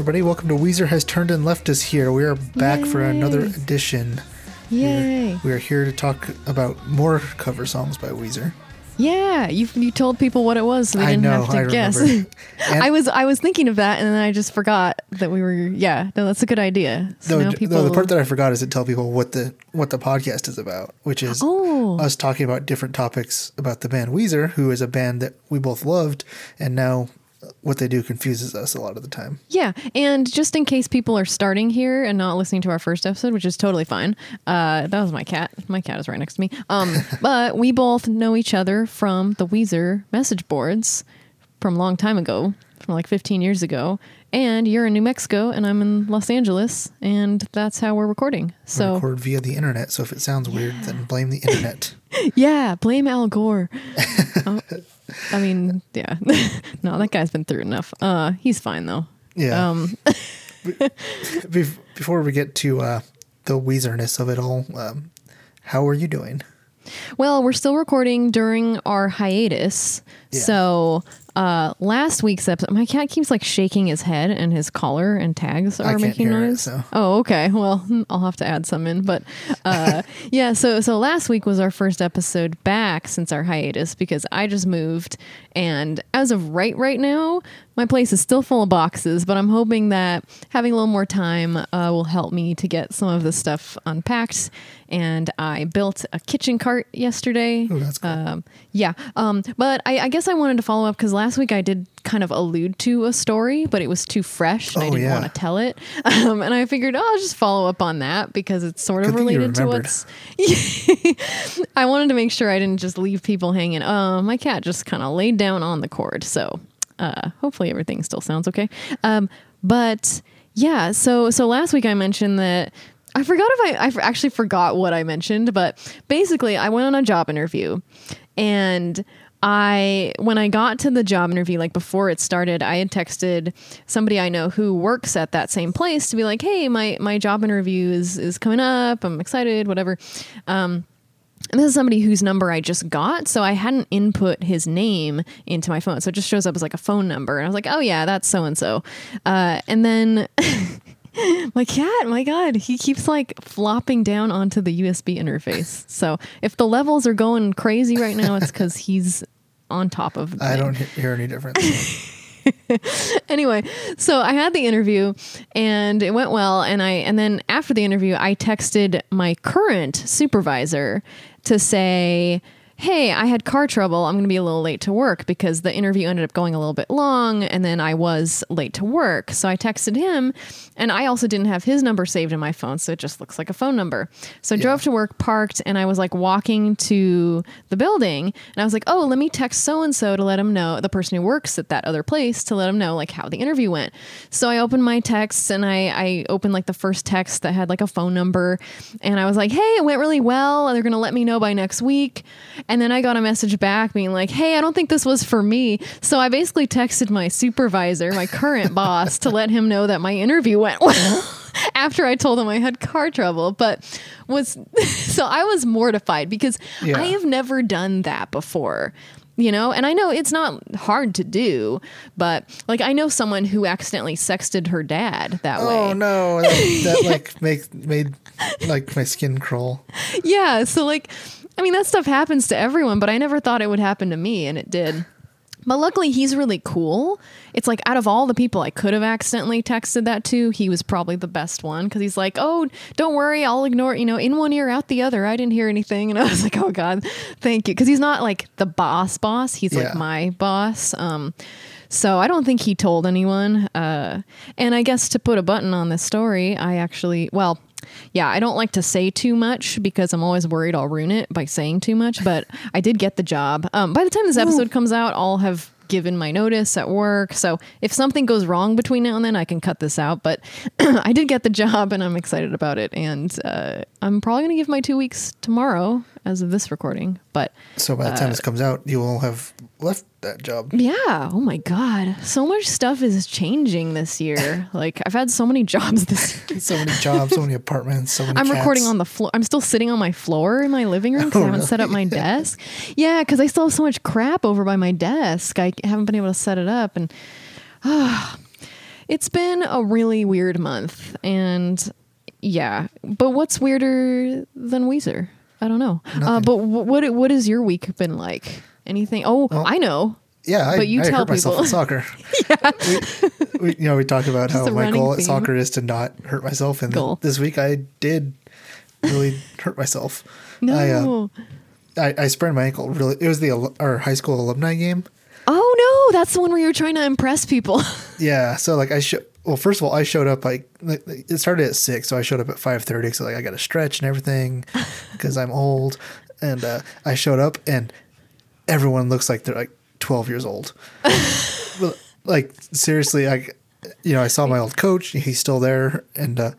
Everybody, welcome to Weezer Has Turned and Left Us here. We are back for another edition. Yay. We are here to talk about more cover songs by Weezer. Yeah, you you told people what it was, so they I didn't know, have to I guess. I was I was thinking of that, and then I just forgot that we were. Yeah, no, that's a good idea. So No, now people. no, the part that I forgot is to tell people what the what the podcast is about, which is Oh. us talking about different topics about the band Weezer, who is a band that we both loved, and now what they do confuses us a lot of the time. yeah, and just in case people are starting here and not listening to our first episode, which is totally fine. Uh, that was my cat. My cat is right next to me. Um, but we both know each other from the Weezer message boards from a long time ago, from like 15 years ago. And you're in New Mexico, and I'm in Los Angeles, and that's how we're recording. We So record via the internet, so if it sounds weird, then blame the internet. Yeah, blame Al Gore. Oh, I mean, yeah. no, that guy's been through enough. Uh, he's fine though. Yeah. Um, before we get to uh, the Weezerness of it all, um, how are you doing? well, we're still recording during our hiatus. Yeah. So, uh, last week's episode, my cat keeps like shaking his head, and his collar and tags are can't making hear it, noise. so. Oh, okay. Well, I'll have to add some in, but uh, yeah. So, so last week was our first episode back since our hiatus because I just moved, and as of right right now, my place is still full of boxes. But I'm hoping that having a little more time uh, will help me to get some of the stuff unpacked. And I built a kitchen cart yesterday. Oh, that's cool. Um, yeah. Um, but I, I guess I wanted to follow up because last week I did kind of allude to a story, but it was too fresh and I Oh, didn't yeah. want to tell it. Um, and I figured, oh, I'll just follow up on that because it's sort of Good related to what's. I wanted to make sure I didn't just leave people hanging. Uh, my cat just kind of laid down on the cord. So uh, hopefully everything still sounds okay. Um, but yeah, so so last week I mentioned that I forgot if I I actually forgot what I mentioned, but basically I went on a job interview and I when I got to the job interview like before it started, I had texted somebody I know who works at that same place to be like, "Hey, my my job interview is is coming up. I'm excited, whatever." Um and this is somebody whose number I just got, so I hadn't input his name into my phone, so it just shows up as like a phone number. And I was like, "Oh yeah, that's so and so." And then my cat, my God, he keeps like flopping down onto the USB interface. So if the levels are going crazy right now, it's because he's on top of. The I thing don't hear any difference. anyway, so I had the interview and it went well and I and then after the interview I texted my current supervisor to say Hey, I had car trouble. I'm going to be a little late to work because the interview ended up going a little bit long and then I was late to work. So I texted him and I also didn't have his number saved in my phone. So it just looks like a phone number. So I drove to work, parked, and I was like walking to the building and I was like, oh, let me text so and so to let him know, the person who works at that other place, to let him know like how the interview went. So I opened my texts and I, I opened like the first text that had like a phone number and I was like, hey, it went really well. They're going to let me know by next week. And then I got a message back being like, hey, I don't think this was for me. So I basically texted my supervisor, my current boss, to let him know that my interview went well. After I told him I had car trouble, but was so I was mortified because Yeah. I have never done that before you know and i know it's not hard to do but like i know someone who accidentally sexted her dad that oh way oh no, that, that like make made like my skin crawl. yeah so like i mean that stuff happens to everyone but i never thought it would happen to me and it did but luckily he's really cool it's like out of all the people i could have accidentally texted that to he was probably the best one because he's like oh don't worry i'll ignore you know in one ear out the other i didn't hear anything and i was like oh god thank you because he's not like the boss boss he's Yeah. like my boss um so I don't think he told anyone. Uh, and I guess to put a button on this story, I actually, well, yeah, I don't like to say too much because I'm always worried I'll ruin it by saying too much. But I did get the job. Um, by the time this episode comes out, I'll have given my notice at work. So if something goes wrong between now and then, I can cut this out. But I did get the job and I'm excited about it. And uh, I'm probably going to give my two weeks tomorrow as of this recording. But So by the time this comes out, you will have left that job. yeah. Oh my God. So much stuff is changing this year. like, I've had so many jobs this year. So many jobs, so many apartments, so many. I'm recording on the floor. I'm still sitting on my floor in my living room because Oh, I haven't set up my desk. Yeah, because I still have so much crap over by my desk. I haven't been able to set it up. And It's been a really weird month, and yeah. But what's weirder than Weezer? I don't know. Uh, but wh- what what has your week been like? Anything? Oh, Well, I know. Yeah, I, But you I tell hurt myself people. in soccer. we, we, you know, we talked about Just how my goal at soccer is to not hurt myself, and Goal. this week I did really hurt myself. No. I, uh, I, I sprained my ankle. Really, it was the our high school alumni game. oh no, that's the one where you're trying to impress people. Yeah, so like I should. Well, first of all, I showed up like, like it started at six, so I showed up at five thirty. So like I got to stretch and everything because I'm old, and uh, I showed up and everyone looks like they're like twelve years old. Like seriously, I you know I saw my old coach. He's still there, and uh,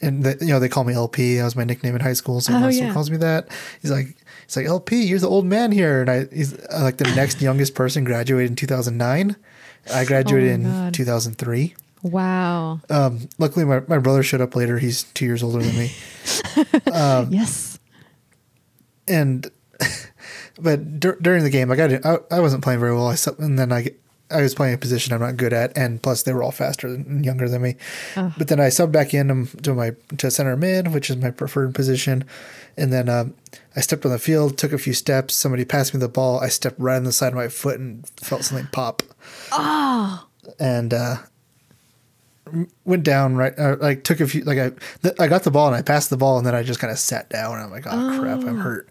and the, you know they call me LP. That was my nickname in high school, so Oh, everyone still yeah. calls me that. He's like. He's like LP, you're the old man here, and I he's uh, like the next youngest person graduated in 2009. I graduated Oh in God. 2003. wow. Um, luckily, my, my brother showed up later. He's two years older than me. Um, yes. And, but dur- during the game, like I, didn't, I, I wasn't playing very well. I and then I, I was playing a position I'm not good at, and plus they were all faster and younger than me. But then I subbed back in um, to my to center mid, which is my preferred position. And then um, I stepped on the field, took a few steps. Somebody passed me the ball. I stepped right on the side of my foot and felt something pop. Oh. and uh went down right uh, like took a few like i th- i got the ball and i passed the ball and then i just kind of sat down and i'm like oh, crap i'm hurt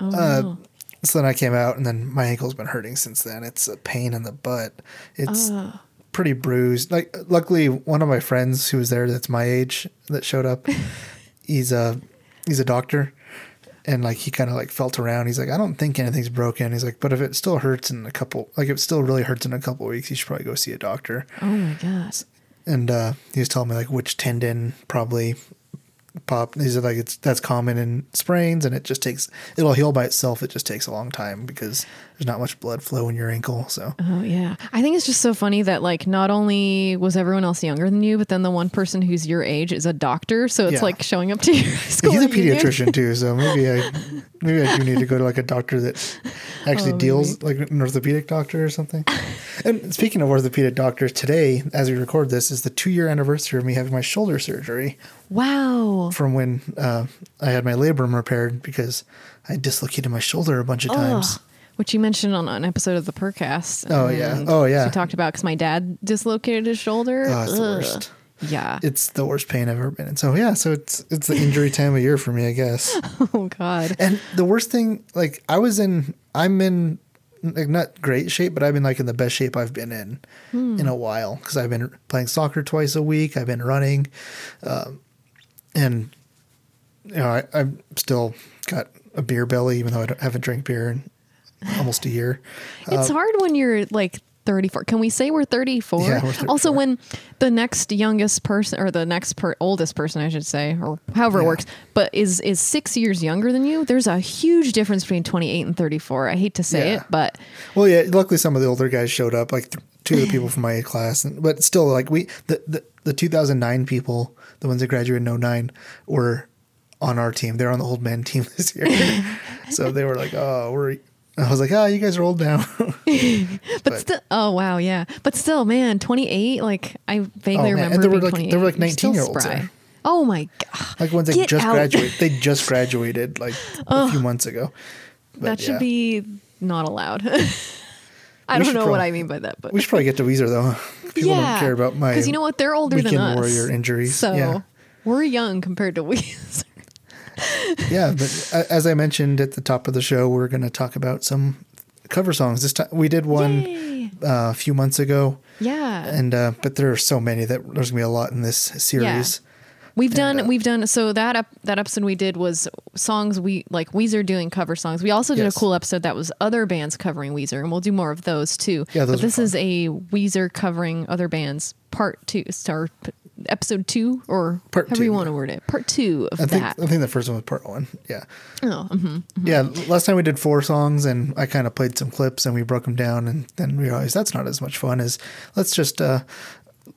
uh, so then i came out and then my ankle's been hurting since then. It's a pain in the butt. It's pretty bruised. Like luckily one of my friends who was there that's my age that showed up he's a he's a doctor. And like he kind of like felt around. He's like i don't think anything's broken. He's like but if it still hurts in a couple like if it still really hurts in a couple weeks you should probably go see a doctor. Oh my god. and uh, he was telling me like which tendon probably He said like it's that's common in sprains, and it just takes it'll heal by itself. It just takes a long time because there's not much blood flow in your ankle. So Oh yeah. I think it's just so funny that like not only was everyone else younger than you, but then the one person who's your age is a doctor. So it's Yeah. like showing up to your school. he's a reunion. pediatrician too. So maybe I maybe I do need to go to like a doctor that actually Oh, deals like an orthopedic doctor or something. And speaking of orthopedic doctors, today as we record this is the two year anniversary of me having my shoulder surgery. Wow. from when uh, I had my labrum repaired because I dislocated my shoulder a bunch of times. Which you mentioned on an episode of the Percast. Oh, yeah. Oh, yeah. She talked about because my dad dislocated his shoulder. Oh, it's the worst. Yeah. It's the worst pain I've ever been in. So yeah, so it's it's the injury time of year for me, I guess. oh God. And the worst thing, like I was in, I'm in like not great shape, but I've been like in the best shape I've been in in a while because I've been playing soccer twice a week. I've been running, um, and you know I, I'm still got a beer belly, even though I don't, haven't drank beer in almost a year. It's uh, hard when you're like 34. Can we say we're 34? Yeah, we're Also, when the next youngest person or the next per, oldest person, I should say, or however it works, but is is six years younger than you, there's a huge difference between 28 and 34. I hate to say Yeah. it, but Well, yeah. Luckily, some of the older guys showed up, like th- two of the people from my class, and, but still, like we the, the the 2009 people, the ones that graduated in 09, were on our team. They're on the old man team this year, so they were like, "Oh, we're." I was like, "Oh, you guys are old now." but, still, oh wow, yeah. But still, man, 28. Like I vaguely Oh, man. And remember there were, like- 28. there were, like, 19-year-olds there. Oh my god, like ones that Get just out. graduated. They just graduated like a few months ago. But, that should yeah. be not allowed. I We don't know what I mean by that, but We should probably get to Weezer though. People don't care about my because you know what they're older than us. warrior injuries. So Yeah. we're young compared to Weezer. Yeah, but as I mentioned at the top of the show, we're going to talk about some cover songs. This time we did one uh, a few months ago, Yeah, and uh, but there are so many that there's gonna be a lot in this series. we've done uh, we've done so that ep- that episode we did was songs we like Weezer doing cover songs. We also did Yes. a cool episode that was other bands covering Weezer, and we'll do more of those too. Yeah, those but this is a Weezer covering other bands part two, star episode two or Part however you two, want to word it. Part two of I think that. I think the first one was part one. Yeah, Oh, mhm. yeah. Last time we did four songs, and I kind of played some clips, and we broke them down, and then we realized that's not as much fun as let's just uh,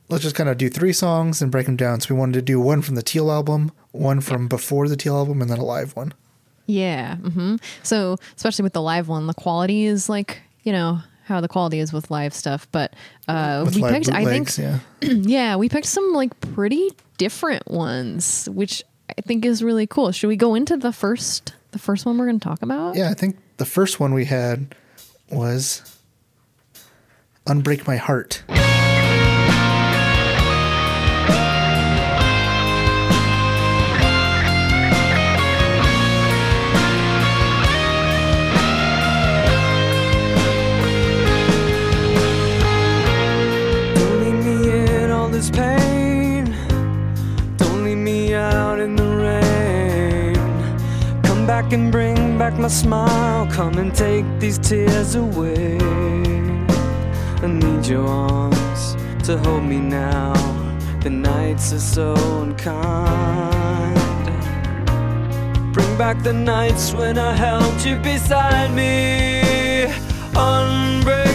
let's just kind of do three songs and break them down. So we wanted to do one from the Teal album, one from before the Teal album, and then a live one. Yeah. Mm-hmm. So, especially with the live one, the quality is like, you know, how the quality is with live stuff, but uh, With we picked. I think yeah. yeah, we picked some like pretty different ones, which I think is really cool. Should we go into the first the first one we're going to talk about? Yeah, I think the first one we had was Unbreak My Heart. And bring back my smile. Come and take these tears away. I need your arms to hold me now. The nights are so unkind. Bring back the nights when I held you beside me. Unbreak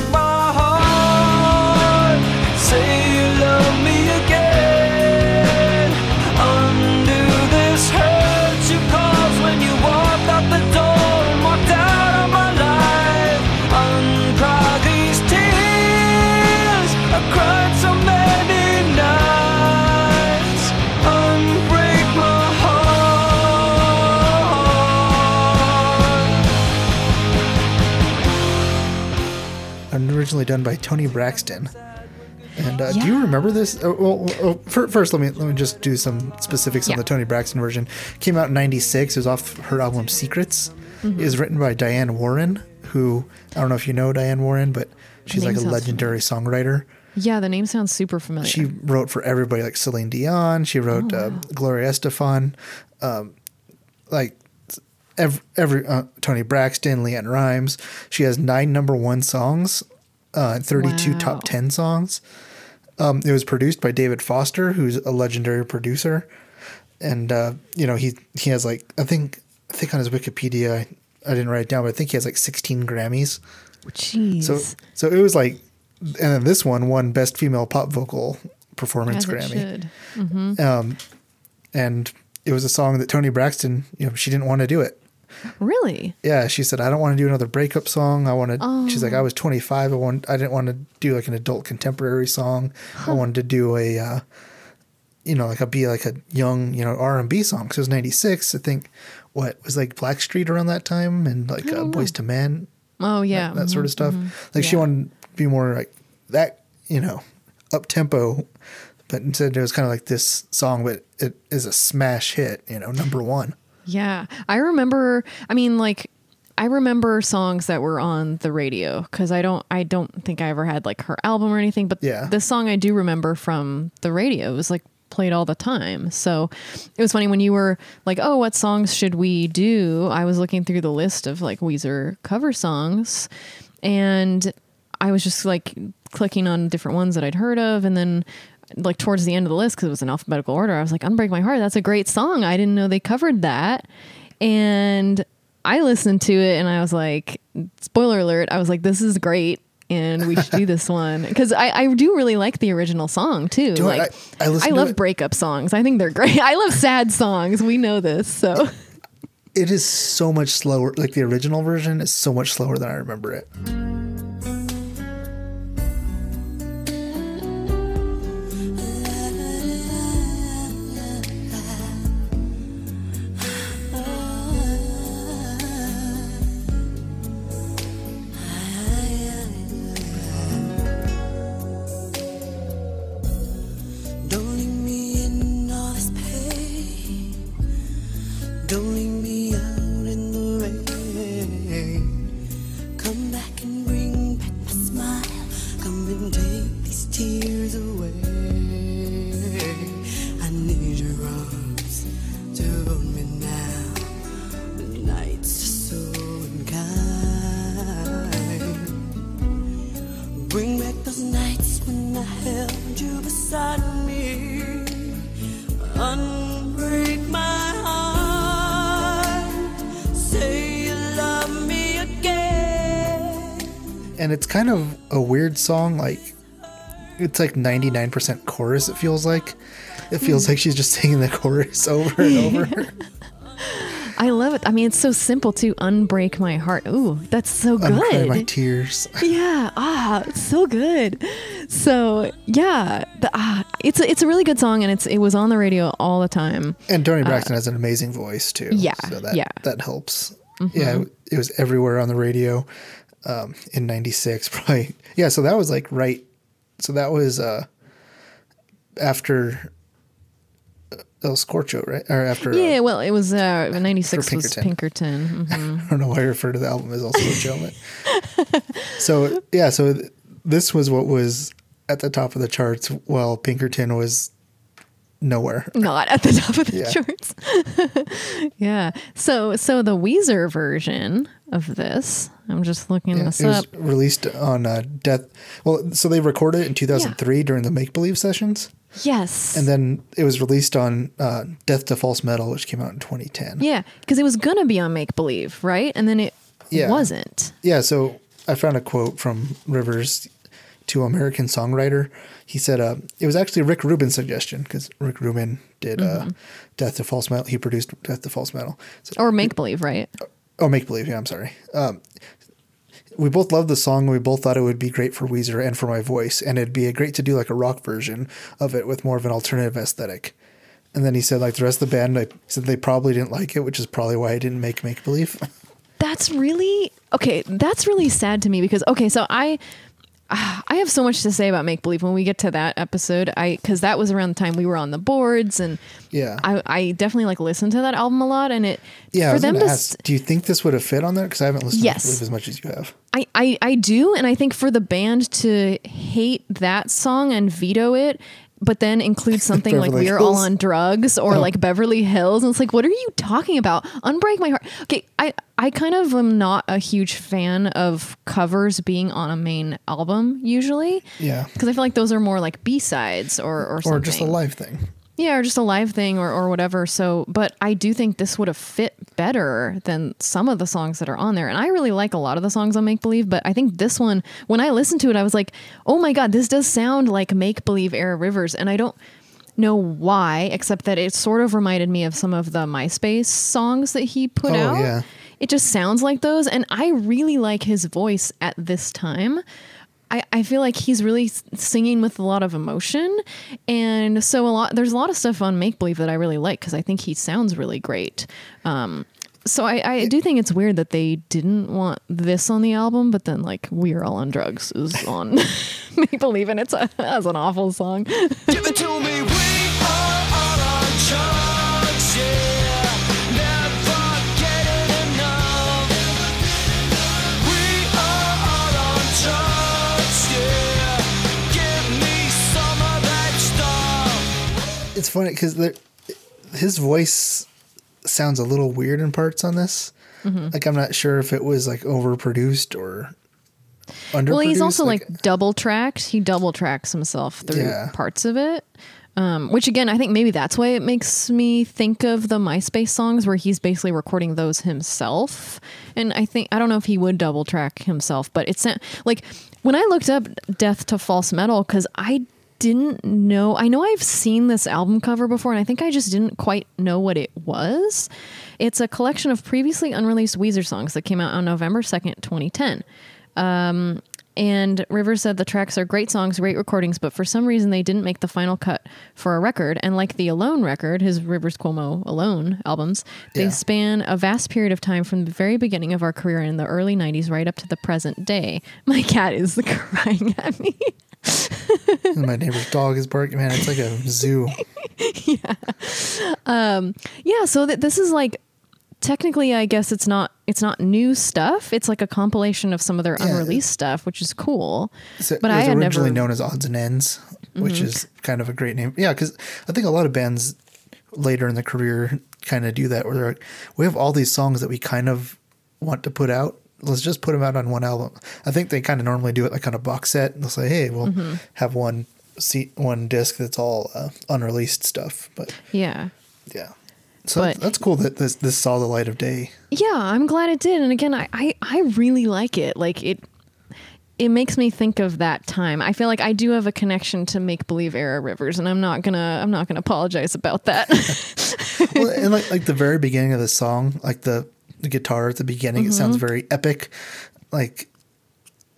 originally done by Toni Braxton. And uh, do you remember this? Oh, well, oh, fir- first, let me let me just do some specifics Yeah. on the Toni Braxton version. Came out in '96. It was off her album Secrets. Mm-hmm. It was written by Diane Warren, who I don't know if you know Diane Warren, but she's like a legendary songwriter. Yeah, the name sounds super familiar. She wrote for everybody like Celine Dion. She wrote Oh, uh, Gloria Estefan, um, like every, every uh, Toni Braxton, LeAnn Rimes. She has nine number one songs, uh, 32 Wow. top 10 songs. Um, it was produced by David Foster, who's a legendary producer. And, uh, you know, he, he has like, I think, I think on his Wikipedia, I, I didn't write it down, but I think he has like 16 Grammys. Jeez. So, so it was like, and then this one won Best Female Pop Vocal Performance As Grammy should. um, and it was a song that Toni Braxton, you know, she didn't want to do it. Really? Yeah, she said, "I don't want to do another breakup song. I wanted." She's like, "I was 25. I want. I didn't want to do like an adult contemporary song. I wanted to do a, uh, you know, like a be like a young, you know, R and B song. Because it was '96. I think what was like Blackstreet around that time, and like uh, Boyz II Men, Oh yeah. that sort of stuff. Like she wanted to be more like that, you know, up tempo. But instead, it was kind of like this song, but it is a smash hit, you know, number one. Yeah. I remember I mean like I remember songs that were on the radio cuz I don't I don't think I ever had like her album or anything but Yeah. this song I do remember from the radio. Was like played all the time. So it was funny when you were like, "Oh, what songs should we do?" I was looking through the list of like Weezer cover songs and I was just like clicking on different ones that I'd heard of and then like towards the end of the list because it was in alphabetical order, I was like, "Unbreak My Heart, that's a great song. I didn't know they covered that." And I listened to it and I was like, spoiler alert, I was like, this is great. And we should do this one because I, I do really like the original song too. Do I- like I- I to love it- breakup songs. I think they're great. I love sad songs. We know this. So It is so much slower. Like the original version is so much slower than I remember it. It's kind of a weird song. Like it's like 99% chorus, it feels like. It feels like she's just singing the chorus over and over. I love it. I mean, it's so simple to unbreak my heart. Ooh, that's so Uncry good. my tears. yeah ah it's so good so yeah the, ah, it's a, it's a really good song and it's it was on the radio all the time And Toni Braxton has an amazing voice too. Uh, yeah, so that yeah. Mm-hmm. that helps. Yeah, it was everywhere on the radio um, in '96. Probably. Yeah, so that was like right. So that was uh, after uh, El Scorcho, right? Or after. uh, yeah well it was uh 96 For was Pinkerton. Mhm. I don't know why I refer to the album as El Scorcho. but- so yeah, so th- this was what was at the top of the charts while Pinkerton was nowhere. not at the top of the Yeah. charts yeah so so the weezer version of this i'm just looking Yeah, this it was released on uh, Death. Well, so they recorded it in 2003 during the Make Believe sessions, yes and then it was released on uh, Death to False Metal, which came out in 2010. yeah because it was gonna be on make believe right and then it Yeah. wasn't Yeah, so I found a quote from Rivers to American Songwriter. He said uh, it was actually Rick Rubin's suggestion because Rick Rubin did Mm-hmm. uh, Death to False Metal. He produced Death to False Metal. So, or make believe right oh, Make Believe. Yeah, I'm sorry. Um, we both loved the song. We both thought it would be great for Weezer and for my voice, and it'd be great to do like a rock version of it with more of an alternative aesthetic. And then he said, like the rest of the band, I said they probably didn't like it, which is probably why I didn't make Make Believe. that's really okay that's really sad to me because okay so i i have so much to say about make believe when we get to that episode i because that was around the time we were on the boards and yeah, i i definitely like listened to that album a lot and it yeah. I for was them gonna ask, do you think this would have fit on there? Because I haven't listened Yes. to Make Believe as much as you have. I, I i do and i think for the band to hate that song and veto it but then include something like we're all on drugs or Oh. like Beverly Hills. And it's like, what are you talking about? Unbreak my heart. Okay, I, I kind of am not a huge fan of covers being on a main album usually. Yeah. Because I feel like those are more like B sides or or something. Or just a live thing. Yeah, or just a live thing or, or whatever. So, but I do think this would have fit better than some of the songs that are on there. And I really like a lot of the songs on Make Believe, but I think this one, when I listened to it, I was like, oh my God, this does sound like Make Believe era Rivers. And I don't know why, except that it sort of reminded me of some of the MySpace songs that he put Oh, out. yeah. It just sounds like those. And I really like his voice at this time. I, I feel like he's really singing with a lot of emotion. And so a lot there's a lot of stuff on Make Believe that I really like because I think he sounds really great. Um, so I, I do think it's weird that they didn't want this on the album, but then like We Are All on Drugs is on Make Believe and it's a, an awful song. It's funny because his voice sounds a little weird in parts on this. Mm-hmm. Like I'm not sure if it was like overproduced or underproduced. Well, he's also like, double tracked. He double tracks himself through Yeah. parts of it. Um, which again, I think maybe that's why it makes me think of the MySpace songs where he's basically recording those himself. And I think I don't know if he would double track himself, but it's like when I looked up "Death to False Metal" because I didn't know. I know I've seen this album cover before, and I think I just didn't quite know what it was. It's a collection of previously unreleased Weezer songs that came out on November second, twenty ten. Um, and Rivers said the tracks are great songs, great recordings, but for some reason they didn't make the final cut for a record. And like the Alone record, his Rivers Cuomo Alone albums, they Yeah. span a vast period of time from the very beginning of our career in the early 90s right up to the present day. My cat is crying at me. My neighbor's dog is barking. Man, it's like a zoo. yeah, Um, yeah. so th- this is like technically I guess it's not it's not new stuff. It's like a compilation of some of their Yeah. unreleased stuff, which is cool. So but it I was had originally never Mm-hmm. known as Odds and Ends, which is kind of a great name. Yeah, because I think a lot of bands later in the career kind of do that, where they're like, we have all these songs that we kind of want to put out. Let's just put them out on one album. I think they kind of normally do it like on a box set. They'll say, hey, we'll Mm-hmm. have one seat, one disc that's all uh, unreleased stuff. But Yeah. yeah, so But- that's cool that this this saw the light of day. Yeah, I'm glad it did. And again, I, I, I really like it. Like it it makes me think of that time. I feel like I do have a connection to make believe era rivers, and I'm not gonna I'm not gonna apologize about that. well, and like like the very beginning of the song, like the the guitar at the beginning, it sounds Mm-hmm. very epic. Like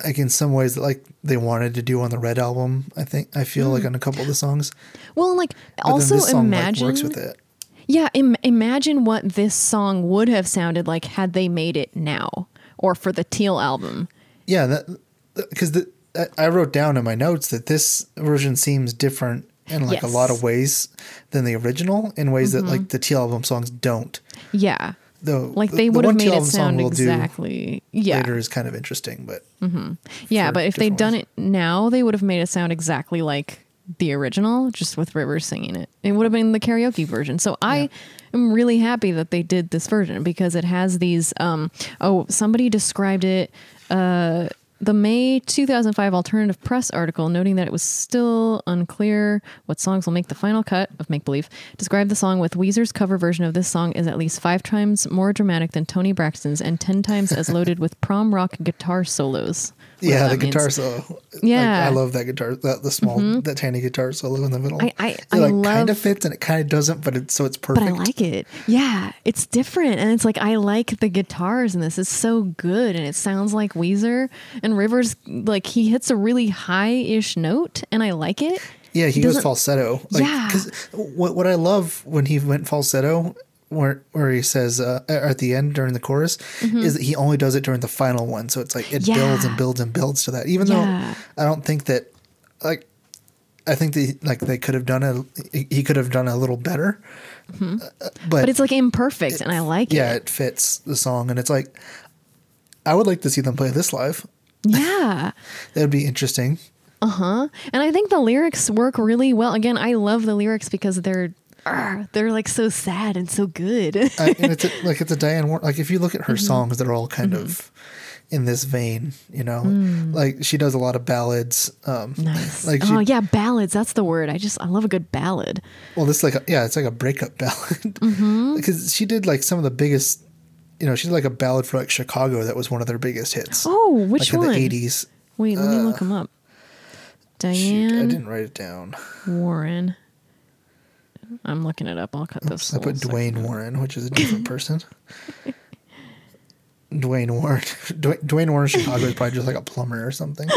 like in some ways that like they wanted to do on the Red album. I think I feel like on a couple of the songs. well, and like But Mm. also song imagine like, works with it. Yeah, Im- imagine what this song would have sounded like had they made it now or for the Teal album. Yeah, that because the I- I wrote down in my notes that this version seems different in like a lot of ways than the original in ways that like the Teal album songs don't. Yeah. Though Like the- they the would have made it sound we'll exactly. Yeah. later is kind of interesting, but Yeah, but if they'd done it now, they would have made it sound exactly like the original, just with Rivers singing it. It would have been the karaoke version. So I am really happy that they did this version because it has these. Um, oh, somebody described it. Uh, the May 2005 alternative press article noting that it was still unclear what songs will make the final cut of Make Believe described the song with Weezer's cover version of this song is at least five times more dramatic than Toni Braxton's and 10 times as loaded with prom rock guitar solos. Yeah, the that means. guitar solo. Yeah. Mm-hmm. I love that guitar. That the small, that tiny guitar solo in the middle. I- I- it I like kind of fits and it kind of doesn't, but it's so it's perfect. but. I like it. Yeah, it's different, and it's like I like the guitars in this. It's so good, and it sounds like Weezer and Rivers. Like he hits a really high-ish note, and I like it. Yeah, he goes doesn't- falsetto. Like, Yeah. what what I love when he went falsetto, where where he says uh, at the end during the chorus, is that he only does it during the final one. So it's like it builds Mm-hmm. And builds and builds to that. Even Yeah. though I don't think that, like, I think that like they could have done it. He could have done a little better. Uh, but, Mm-hmm. But it's like imperfect, and I like yeah, it. Yeah, it fits the song, and it's like I would like to see them play this live. Yeah. That would be interesting. Uh huh. And I think the lyrics work really well. Again, I love the lyrics because they're they're like so sad and so good. I, and it's a, like it's a Diane Warren. Like if you look at her Mm-hmm. songs, they're all kind of in this vein. You know, like she does a lot of ballads. Um, Mm. nice. Like she, oh yeah, ballads. That's the word. I just I love a good ballad. well, this like a, yeah, it's like a breakup ballad Mm-hmm. because she did like some of the biggest. You know, she did like a ballad for like Chicago that was one of their biggest hits. Oh, which like one? in the eighties. Wait, let me look them up. Shoot, I didn't write it down. Warren. I'm looking it up. I'll cut this. I put Dwayne. Warren, which is a different person. Dwayne Warren. Dwayne, Dwayne Warren Chicago is probably just like a plumber or something.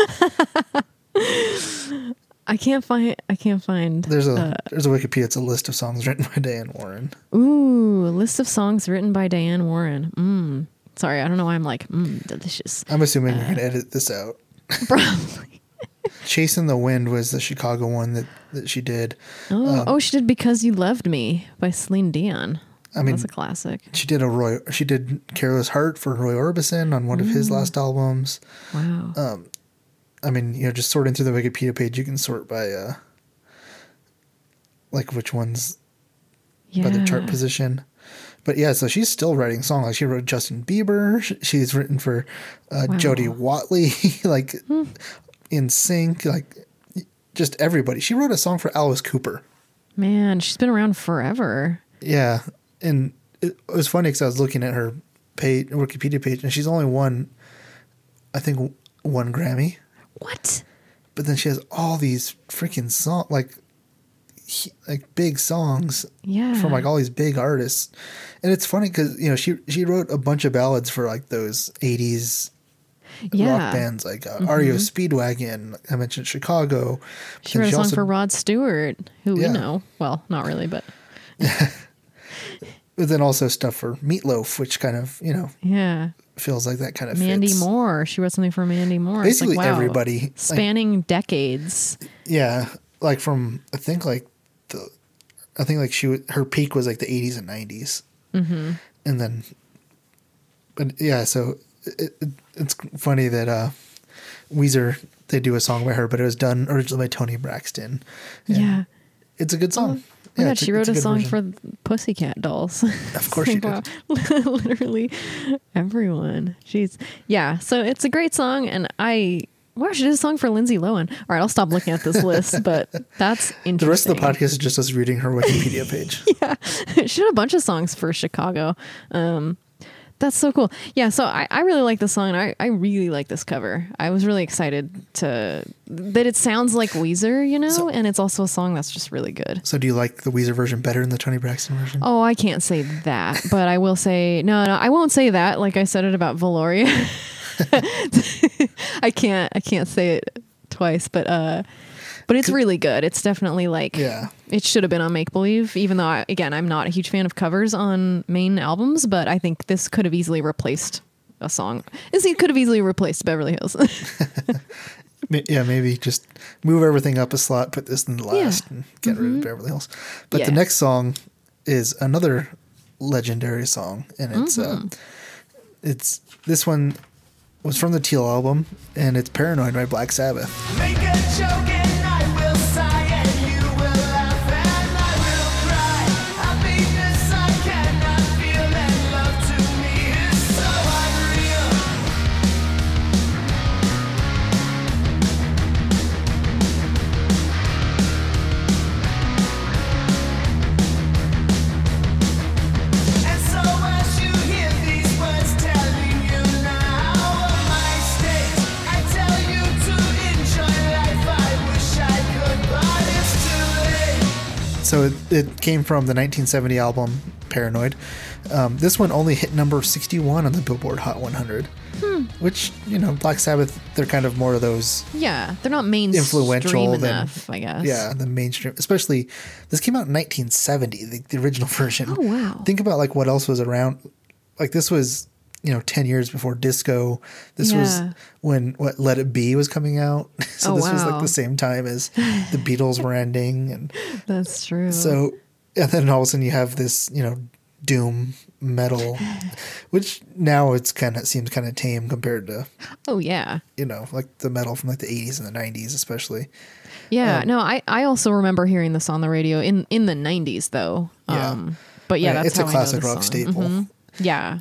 I can't find. I can't find. There's a uh, there's a Wikipedia. It's a list of songs written by Diane Warren. ooh, a list of songs written by Diane Warren. Mmm. Sorry, I don't know why I'm like mmm delicious. I'm assuming you're Uh. gonna edit this out. Probably. Chasing the Wind was the Chicago one that, that she did. Oh, oh, she did "Because You Loved Me" by Celine Dion. I mean, That's a classic. she did a Roy. She did "Careless Heart" for Roy Orbison on one of Mm. his last albums. Wow. uh, I mean, you know, just sorting through the Wikipedia page, you can sort by uh, like which ones yeah. by their chart position. But yeah, so she's still writing songs. Like she wrote Justin Bieber. She's written for uh, Wow. Jody Watley, like NSYNC, like just everybody. She wrote a song for Alice Cooper. Man, she's been around forever. Yeah, and it, was funny because I was looking at her page, Wikipedia page, and she's only won, I think, one Grammy. What? But then she has all these freaking song like, he- like big songs Yeah. from like all these big artists, and it's funny because you know she she wrote a bunch of ballads for like those '80s yeah. rock bands like uh, REO Speedwagon. I mentioned Chicago. She wrote a song also- for Rod Stewart, who Yeah. we know. Well, not really, but But then also stuff for Meatloaf, which kind of you know yeah. feels like that kind of Mandy fits. Moore. She wrote something for Mandy Moore. Basically like, wow, everybody, like- Spanning decades. Yeah, like from I think like the, I think like she her peak was like the eighties and 90s mm-hmm. and then, but yeah, so it, it, it's funny that uh, Weezer they do a song by her, but it was done originally by Toni Braxton. Yeah. it's a good song. Oh my God, she it's wrote a, good song version. for Pussycat Dolls. Of course she did. Literally everyone. She's yeah. So it's a great song, and I wow, she did a song for Lindsay Lohan. All right, I'll stop looking at this list, but that's interesting. The rest of the podcast is just us reading her Wikipedia page. Yeah, she did a bunch of songs for Chicago. Um, That's so cool. Yeah, so I, I really like this song. I, I really like this cover. I was really excited to that it sounds like Weezer, you know, So- and it's also a song that's just really good. So do you like the Weezer version better than the Toni Braxton version? Oh, I can't say that, but I will say no, no, I won't say that. Like I said it about Valoria. I can't, I can't say it twice, but uh, but it's really good. It's definitely like Yeah. it should have been on Make Believe. Even though I, again, I'm not a huge fan of covers on main albums, but I think this could have easily replaced a song. This could have easily replaced Beverly Hills. Yeah, maybe just move everything up a slot, put this in the last, and get rid of Beverly Hills. But the Mm-hmm. Next song is another legendary song, and it's Mm-hmm. uh, it's this one was from the Teal album, and it's "Paranoid" by Black Sabbath. So it, it came from the 1970 album "Paranoid." Um, this one only hit number 61 on the Billboard Hot 100, Hmm. which you know Black Sabbath they're kind of more of those yeah, they're not mainstream influential than enough, I guess. Yeah, the mainstream, especially this came out in 1970, the, the original version. Oh, wow. Think about like what else was around. Like this was, you know, 10 years before disco. This was when what Let It Be was coming out. so Oh, this was like the same time as the Beatles were ending, and That's true. so and then all of a sudden you have this, you know, doom metal, which now it's kind of seems kind of tame compared to oh yeah. you know like the metal from like the 80s and the 90s especially. Yeah, Um, no, I, I also remember hearing this on the radio in, in the '90s though. Yeah. Um, but yeah, Yeah, that's it's a how I know classic rock song. staple. Mhm. Yeah,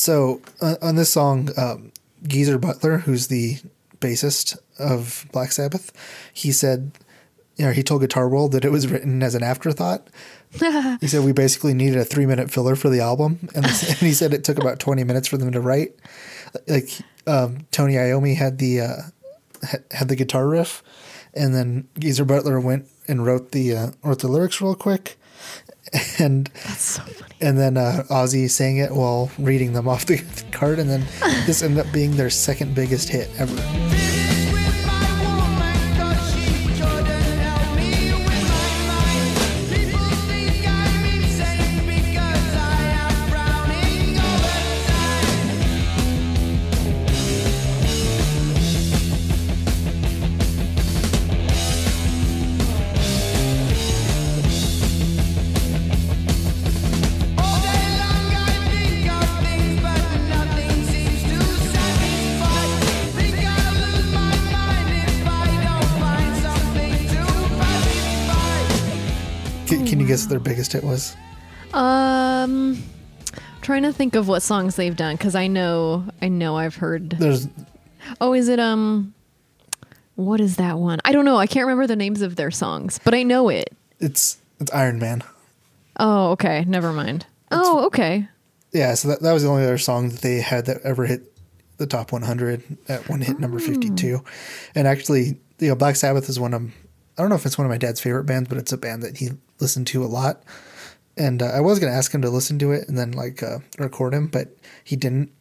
So uh, on this song, um, Geezer Butler, who's the bassist of Black Sabbath, he said, you know, he told Guitar World that it was written as an afterthought. he said we basically needed a three minute filler for the album, and, and he said it took about twenty minutes for them to write. Like um, Tony Iommi had the uh, had, had the guitar riff, and then Geezer Butler went and wrote the uh, wrote the lyrics real quick, and that's so funny. and then uh, Ozzy sang it while reading them off the card, and then this ended up being their second biggest hit ever. Their biggest hit was? Um, trying to think of what songs they've done because I know I know I've heard. There's Oh, is it um, what is that one? I don't know. I can't remember the names of their songs, but I know it. it's it's Iron Man. Oh, okay. Never mind. Oh, okay. Yeah, so that, that was the only other song that they had that ever hit the top 100 at one hit number 52. And actually, you know, Black Sabbath is one of I don't know if it's one of my dad's favorite bands, but it's a band that he listened to a lot. And uh, I was going to ask him to listen to it and then like uh, record him, but he didn't.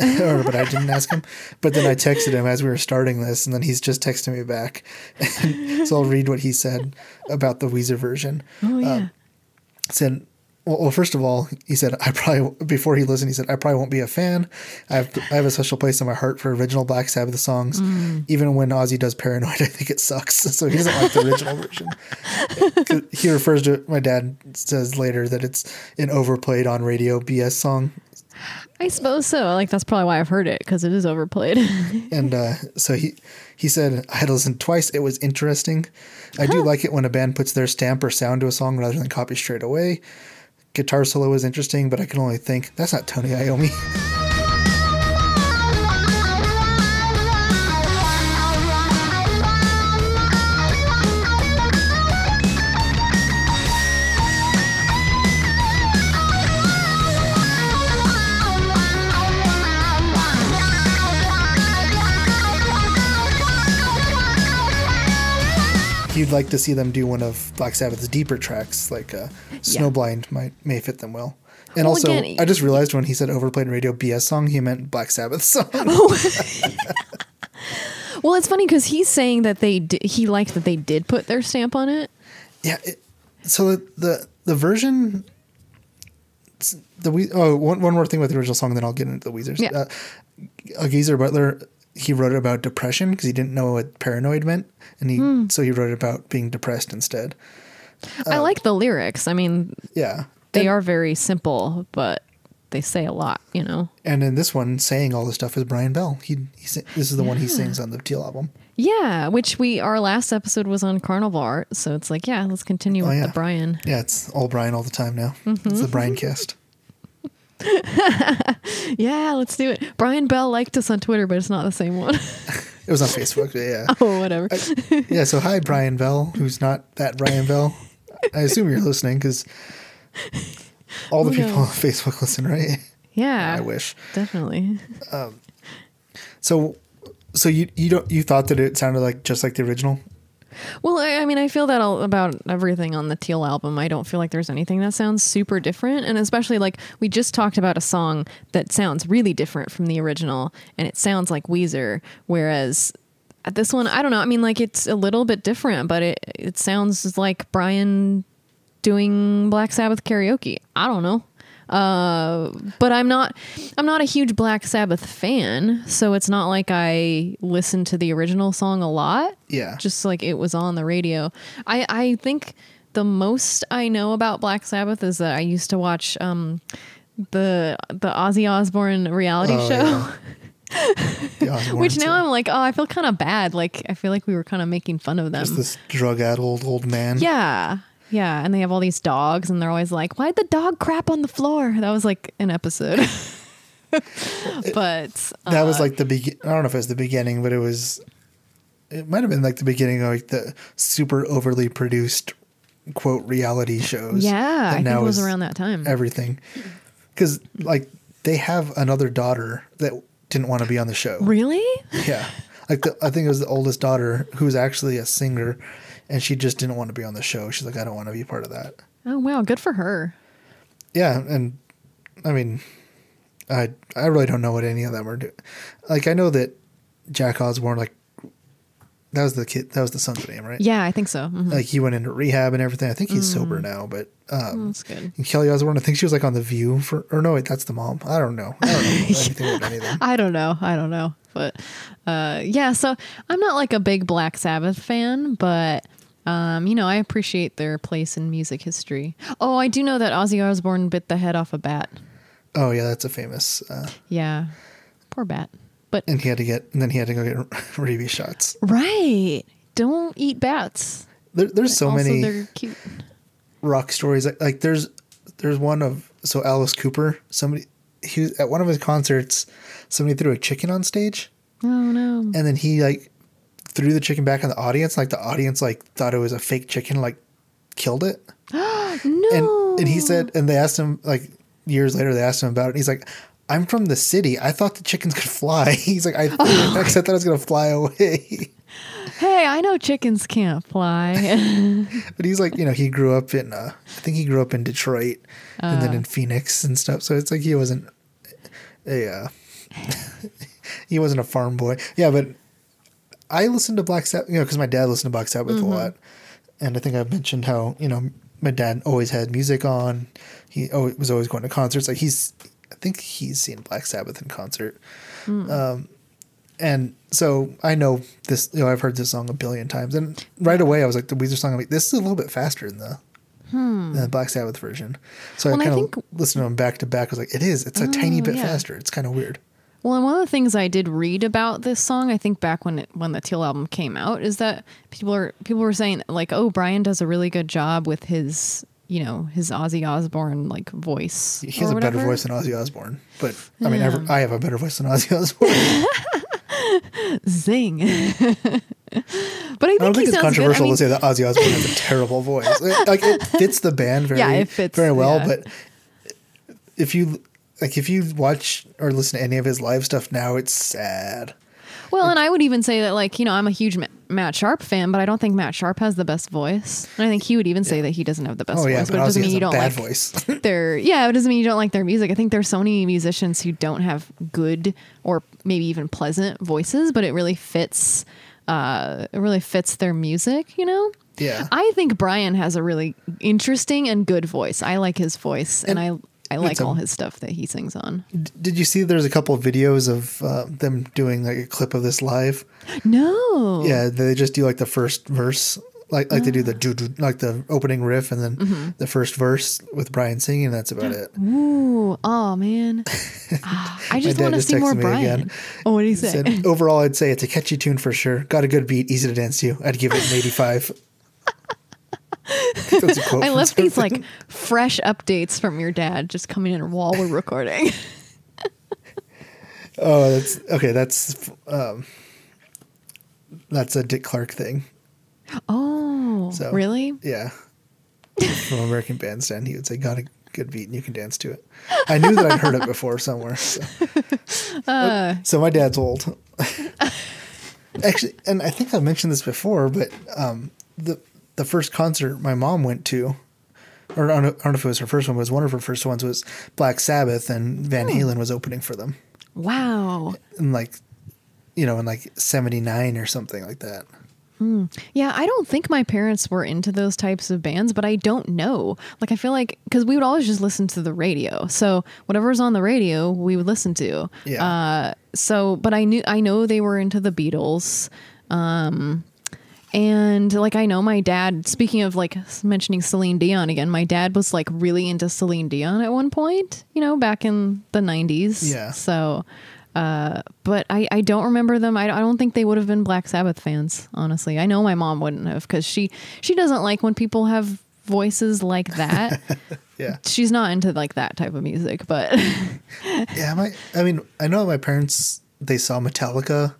or but I didn't ask him. But then I texted him as we were starting this, and then he's just texting me back. so I'll read what he said about the Weezer version Oh yeah. said, well, well, first of all, he said, I probably, before he listened, he said, I probably won't be a fan. I have, I have a special place in my heart for original Black Sabbath songs. Even when Ozzy does Paranoid, I think it sucks. So he doesn't like the original version. He refers to it, my dad says later that it's an overplayed on radio BS song. I suppose so. Like that's probably why I've heard it because it is overplayed. And uh, so he, he said, I had to listen twice. It was interesting. I do like it when a band puts their stamp or sound to a song rather than copy straight away. Guitar solo was interesting, but I can only think that's not Tony Iommi. you'd like to see them do one of Black Sabbath's deeper tracks, like uh, Snowblind might may fit them well. And Well, also, again- I just realized when he said overplayed radio BS song, he meant Black Sabbath song. Well, it's funny because he's saying that they di- he liked that they did put their stamp on it. Yeah. It, so the, the the version. The we oh one, one more thing with the original song, then I'll get into the Weezers. Yeah. Uh, uh, Geezer Butler, he wrote about depression because he didn't know what paranoid meant, and he Hmm. so he wrote about being depressed instead. I like the lyrics. I mean, Yeah, they and, are very simple, but they say a lot. You know. And in this one, saying all this stuff is Brian Bell. He, he this is the one he sings on the Teal album. Yeah, which we our last episode was on Carnival Art, so it's like, yeah, let's continue with Oh, yeah. the Brian. Yeah, it's all Brian all the time now. Mm-hmm. It's the Brian cast. Yeah, let's do it. Brian Bell liked us on Twitter, but it's not the same one. It was on Facebook. Yeah. oh, whatever. Yeah. So hi, Brian Bell, who's not that Brian Bell. I assume you're listening because all the people on? Facebook listen, right? yeah, I wish. definitely. Um, So, so you you don't you thought that it sounded like just like the original? Well, I, I mean, I feel that all, about everything on the Teal album. I don't feel like there's anything that sounds super different, and especially like we just talked about a song that sounds really different from the original, and it sounds like Weezer. Whereas at this one, I don't know. I mean, like it's a little bit different, but it it sounds like Brian doing Black Sabbath karaoke. I don't know. Uh, but I'm not I'm not a huge Black Sabbath fan, so it's not like I listen to the original song a lot Yeah. just like it was on the radio. I I think the most I know about Black Sabbath is that I used to watch um the the Ozzy Osbourne reality Oh, show. yeah. Which now. I'm like, oh, I feel kind of bad. Like I feel like we were kind of making fun of them. just this drug-addled old man. yeah. Yeah, and they have all these dogs and they're always like, "Why'd the dog crap on the floor?" That was like an episode. but that was uh, like the begin. I don't know if it was the beginning, but it was. It might have been like the beginning of like the super overly produced quote reality shows. yeah, I think it was around that time. everything. Because like they have another daughter that didn't want to be on the show. really? Yeah, like the, I think it was the oldest daughter who was actually a singer, and she just didn't want to be on the show. She's like, I don't want to be part of that. Oh wow, good for her. Yeah, and I mean, I I really don't know what any of them are doing. Like I know that Jack Osbourne, like that was the kid, that was the son's name, right? Yeah, I think so. Mhm. Like he went into rehab and everything. I think he's Mm. sober now, but um, That's good. and Kelly Osbourne, I think she was like on the View for, or no, wait, that's the mom. I don't know. I don't know anything about any of them. I don't know. I don't know. But uh, yeah, so I'm not like a big Black Sabbath fan, but um, you know, I appreciate their place in music history. Oh, I do know that Ozzy Osbourne bit the head off a bat. Oh yeah, that's a famous. Uh, Yeah. Poor bat. But and he had to get, and then he had to go get rabies shots. right. Don't eat bats. There, there's so also, many. they're cute. rock stories. Like, like there's there's one of so Alice Cooper. Somebody he was, at one of his concerts, somebody threw a chicken on stage, Oh no. and then he like threw the chicken back on the audience. Like the audience like thought it was a fake chicken, like killed it. No. And and he said, and they asked him like years later, they asked him about it. And he's like. I'm from the city. I thought the chickens could fly. He's like, I, Oh. I thought it was gonna fly away. Hey, I know chickens can't fly. But he's like, you know, he grew up in, uh, I think he grew up in Detroit and Uh. then in Phoenix and stuff. So it's like he wasn't a, uh, he wasn't a farm boy. Yeah, but I listened to Black Sabbath, you know, because my dad listened to Black Sabbath Mm-hmm. a lot. And I think I've mentioned how, you know, my dad always had music on. He always, was always going to concerts. Like he's, I think he's seen Black Sabbath in concert. Hmm. Um, and so I know this, you know, I've heard this song a billion times. And right away I was like, the Weezer song, I'm like, this is a little bit faster than the, than the Black Sabbath version. So Hmm. Well, I kind of listened to them back to back. I was like, it is, it's a tiny Oh, bit yeah. faster. It's kind of weird. Well, and one of the things I did read about this song, I think back when it, when the Teal album came out, is that people are people were saying like, "Oh, Brian does a really good job with his, you know, his Ozzy Osbourne like voice." He has a better voice than Ozzy Osbourne, but I mean, Yeah. I have a better voice than Ozzy Osbourne. Zing. but I think, I don't think it's controversial. I mean, to say that Ozzy Osbourne has a terrible voice. Like it fits the band very, Yeah, it fits, very well. yeah. But if you like, if you watch or listen to any of his live stuff now, it's sad. Well, and I would even say that, like, you know, I'm a huge Ma- Matt Sharp fan, but I don't think Matt Sharp has the best voice. And I think he would even say that he doesn't have the best Oh yeah, voice. but But it doesn't mean you don't bad like voice. their yeah. It doesn't mean you don't like their music. I think there's so many musicians who don't have good or maybe even pleasant voices, but it really fits. Uh, it really fits their music. You know. Yeah. I think Brian has a really interesting and good voice. I like his voice, and, I I like a- all his stuff that he sings on. Did you see? There's a couple of videos of uh, them doing like a clip of this live. No. Yeah, they just do like the first verse, like like they do the Ah. doo doo, like the opening riff, and then Mm-hmm. the first verse with Brian singing. And that's about it. Ooh, oh man. Ah, I just want to see more Brian. again. Oh, what did he He say? said, overall, I'd say it's a catchy tune for sure. Got a good beat, easy to dance to. I'd give it an 85. That's a quote I love these like fresh updates from your dad just coming in while we're recording. Oh, that's okay. That's um, that's a Dick Clark thing. Oh, So really? Yeah, from American Bandstand, he would say, "Got a good beat, and you can dance to it." I knew that I'd heard it before somewhere. So, Uh. so my dad's old. Actually, and I think I mentioned this before, but um, the the first concert my mom went to, or I don't, know, I don't know if it was her first one, but it was one of her first ones was Black Sabbath, and Van Oh. Halen was opening for them. Wow. And like you know in like 79 or something like that Yeah, I don't think my parents were into those types of bands, but I don't know. Like, I feel like because we would always just listen to the radio, so whatever was on the radio, we would listen to. Yeah. Uh, so, but I knew I know they were into the Beatles. Um, and like I know my dad. Speaking of like mentioning Celine Dion again, my dad was like really into Celine Dion at one point. You know, back in the '90s. Yeah. So, uh, but I, I don't remember them. I, I don't think they would have been Black Sabbath fans. Honestly, I know my mom wouldn't have because she she doesn't like when people have voices like that. yeah She's not into like that type of music, but yeah my i mean i know my parents they saw metallica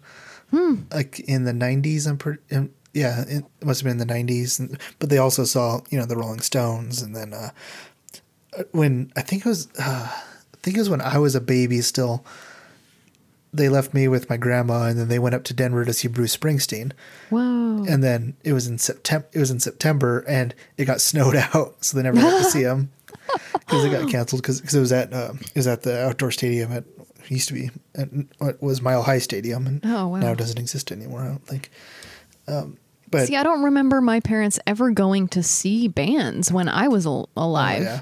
like in the 90s i'm pretty yeah it must have been in the 90s and, but they also saw you know the rolling stones and then uh when i think it was uh, i think it was when i was a baby still they left me with my grandma and then they went up to denver to see bruce springsteen whoa. and then it was in September. It was in September, and it got snowed out, so they never got to see him because it got canceled because it was at uh, it was at the outdoor stadium at used to be at what was Mile High Stadium, and Oh, wow. now it doesn't exist anymore. I don't think. Um, but See, I don't remember my parents ever going to see bands when I was al- alive. Oh, yeah.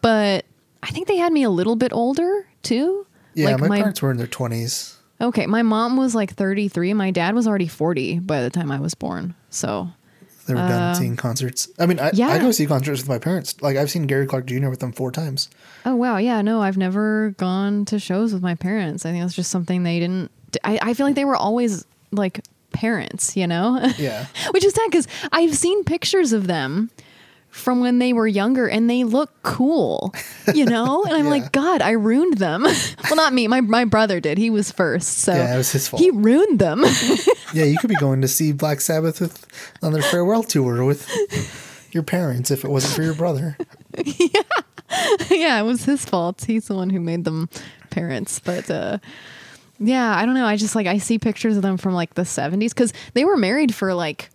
But I think they had me a little bit older too. yeah, like my, parents were in their twenties. Okay, my mom was like 33. My dad was already 40 by the time I was born. So, They were done seeing concerts. I mean, I, Uh, yeah. I go see concerts with my parents. Like I've seen Gary Clark Jr. with them four times. oh wow, yeah, no, I've never gone to shows with my parents. I think that's just something they didn't. I, I feel like they were always like parents, you know? Yeah. Which is sad because I've seen pictures of them from when they were younger and they look cool, you know? And I'm Yeah. like, God, I ruined them. well, not me. My, my brother did. He was first. So Yeah, it was his fault. he ruined them. Yeah, you could be going to see Black Sabbath with on their farewell tour with your parents if it wasn't for your brother. yeah, Yeah, it was his fault. He's the one who made them parents. But uh, yeah, I don't know. I just like I see pictures of them from like the 70s because they were married for like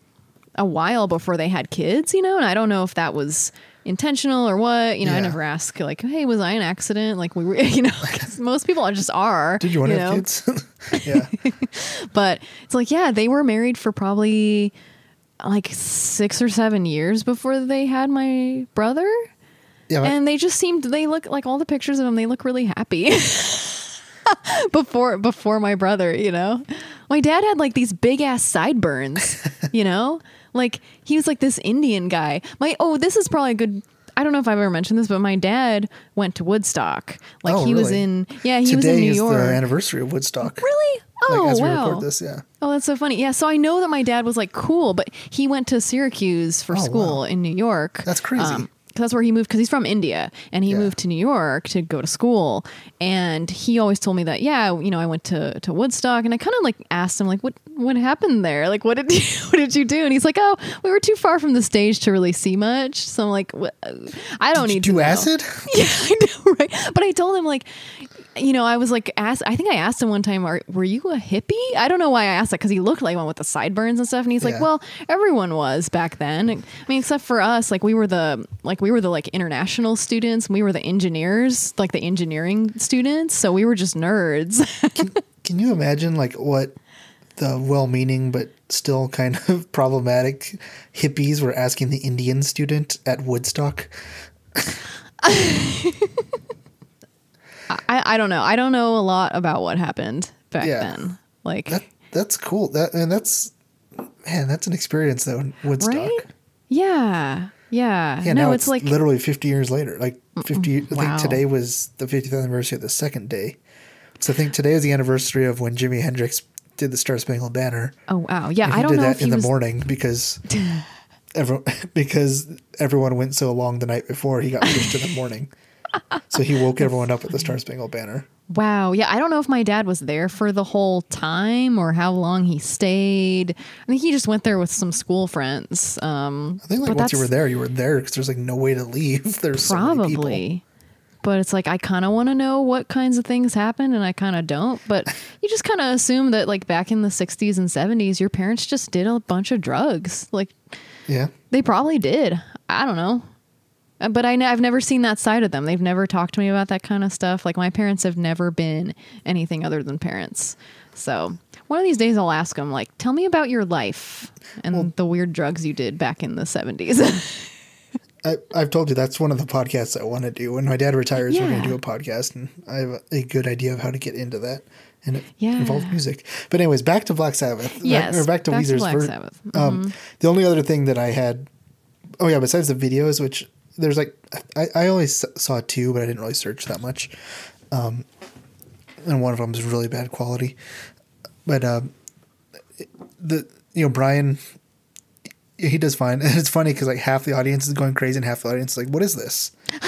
a while before they had kids, you know. And I don't know if that was intentional or what. You know, I never ask like, hey, was I an accident? Like we were, you know, 'cause most people just are. Did you want to have know? kids? yeah. But it's like, yeah, they were married for probably like six or seven years before they had my brother. Yeah. and they just seemed they look like all the pictures of them they look really happy before before my brother you know my dad had like these big ass sideburns you know like he was like this indian guy my oh this is probably a good i don't know if i've ever mentioned this but my dad went to woodstock like Oh, he was in yeah he Today was in new is york the anniversary of Woodstock. really oh like as we wow record this, yeah. Oh, that's so funny. Yeah, so I know that my dad was like cool, but he went to Syracuse for Oh, school wow. in New York. That's crazy. Um, 'cause that's where he moved because he's from India and he Yeah. moved to New York to go to school. And he always told me that, yeah, you know, I went to, to Woodstock and I kind of like asked him like, what, what happened there? Like, what did you, what did you do? And he's like, oh, we were too far from the stage to really see much. So I'm like, what? I don't Did you need do to know. acid? Yeah, I know, right? But I told him like you know, I was like, asked, I think I asked him one time, Are, were you a hippie? I don't know why I asked that because he looked like one with the sideburns and stuff. And he's like, well, everyone was back then. I mean, except for us, like we were the, like we were the like international students. We were the engineers, like the engineering students. So we were just nerds. Can you imagine like what the well-meaning but still kind of problematic hippies were asking the Indian student at Woodstock? I, I don't know. I don't know a lot about what happened back Yeah. then. Like, That that's cool. That and that's man, that's an experience though in Woodstock. right? Yeah. Yeah. Yeah, no, now it's, like, literally 50 years later. Like 50 I think today was the 50th anniversary of the second day. So I think today is the anniversary of when Jimi Hendrix did the Star Spangled Banner. oh, wow. Yeah. I don't did know that in the was, morning because every, because everyone went so long the night before he got pushed in the morning. So he woke everyone up with the Star Spangled Banner. Wow. Yeah. I don't know if my dad was there for the whole time or how long he stayed. I think he just went there with some school friends. Um, I think like once you were there, you were there because there's like no way to leave. There's so. Probably. But it's like I kind of want to know what kinds of things happened and I kind of don't. But you just kind of assume that like back in the 60s and 70s your parents just did a bunch of drugs. Like Yeah. they probably did. I don't know. Uh, But I, have never seen that side of them. They've never talked to me about that kind of stuff. Like my parents have never been anything other than parents. So one of these days I'll ask them, like, tell me about your life and the weird drugs you did back in the 70s. I, I've told you that's one of the podcasts I want to do. When my dad retires, we're going to do a podcast, and I have a, good idea of how to get into that. And it Yeah. involves music. But anyways, back to Black Sabbath. Back- Yes, or back to back to Weezer's Black ver- Sabbath. Um, the only other thing that I had, oh yeah, besides the videos, which there's like I, I only saw two, but I didn't really search that much. Um, and one of them is really bad quality. But um, the you know Brian, he does fine, and it's funny because like half the audience is going crazy, and half the audience is like, "What is this?"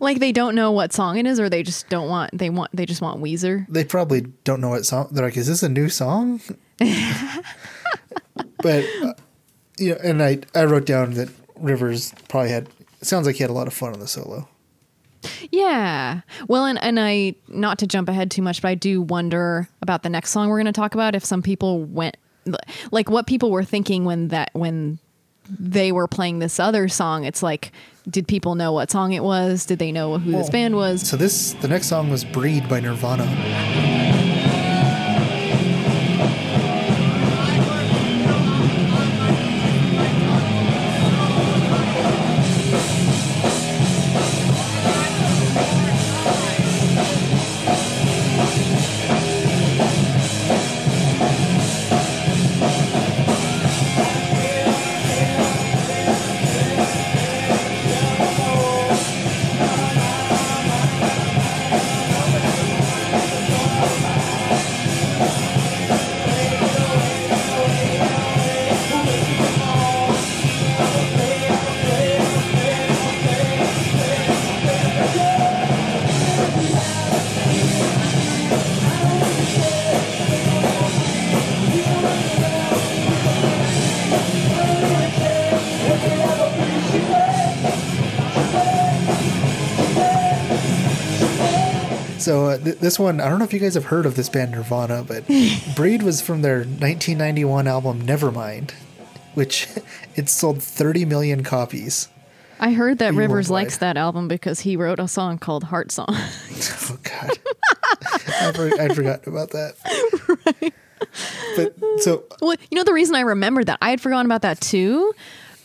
like they don't know what song it is or they just don't want they want they just want Weezer. They probably don't know what song. They're like, "Is this a new song?" but uh, you know, and I I wrote down that Rivers probably had. It sounds like he had a lot of fun on the solo. Yeah. Well, and and I not to jump ahead too much, but I do wonder about the next song we're going to talk about if some people went like what people were thinking when that when they were playing this other song. It's like did people know what song it was? Did they know who this band was? So this the next song was "Breed" by Nirvana. So uh, th- this one, I don't know if you guys have heard of this band Nirvana, but Breed was from their 1991 album Nevermind, which it sold 30 million copies. I heard that Rivers worldwide. likes that album because he wrote a song called Heart Song. Oh God, I for- I'd forgotten about that. Right. But so Well, you know the reason I remembered that I had forgotten about that too.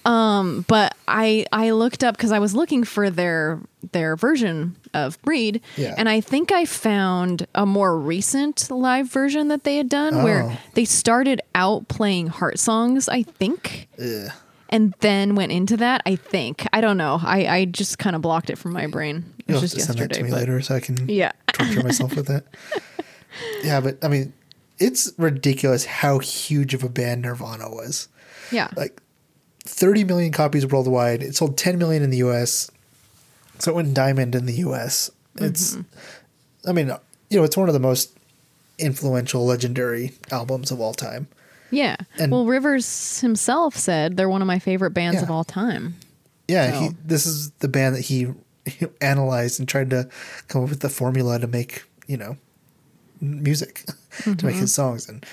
Um, but I I looked up because I was looking for their their version of Breed, Yeah. and I think I found a more recent live version that they had done where Oh. they started out playing heart songs. I think. And then went into that. I think I don't know. I, I just kind of blocked it from my brain. It was just to send that to yesterday. me later so I can Yeah. torture myself with that. Yeah, but I mean, it's ridiculous how huge of a band Nirvana was. Yeah. Like 30 million copies worldwide. It sold 10 million in the US. So it went diamond in the US. It's, Mm-hmm. I mean, you know, it's one of the most influential, legendary albums of all time. yeah. and- well, Rivers himself said they're one of my favorite bands Yeah. of all time. Yeah, So- he, this is the band that he analyzed and tried to come up with the formula to make you know music to make his songs and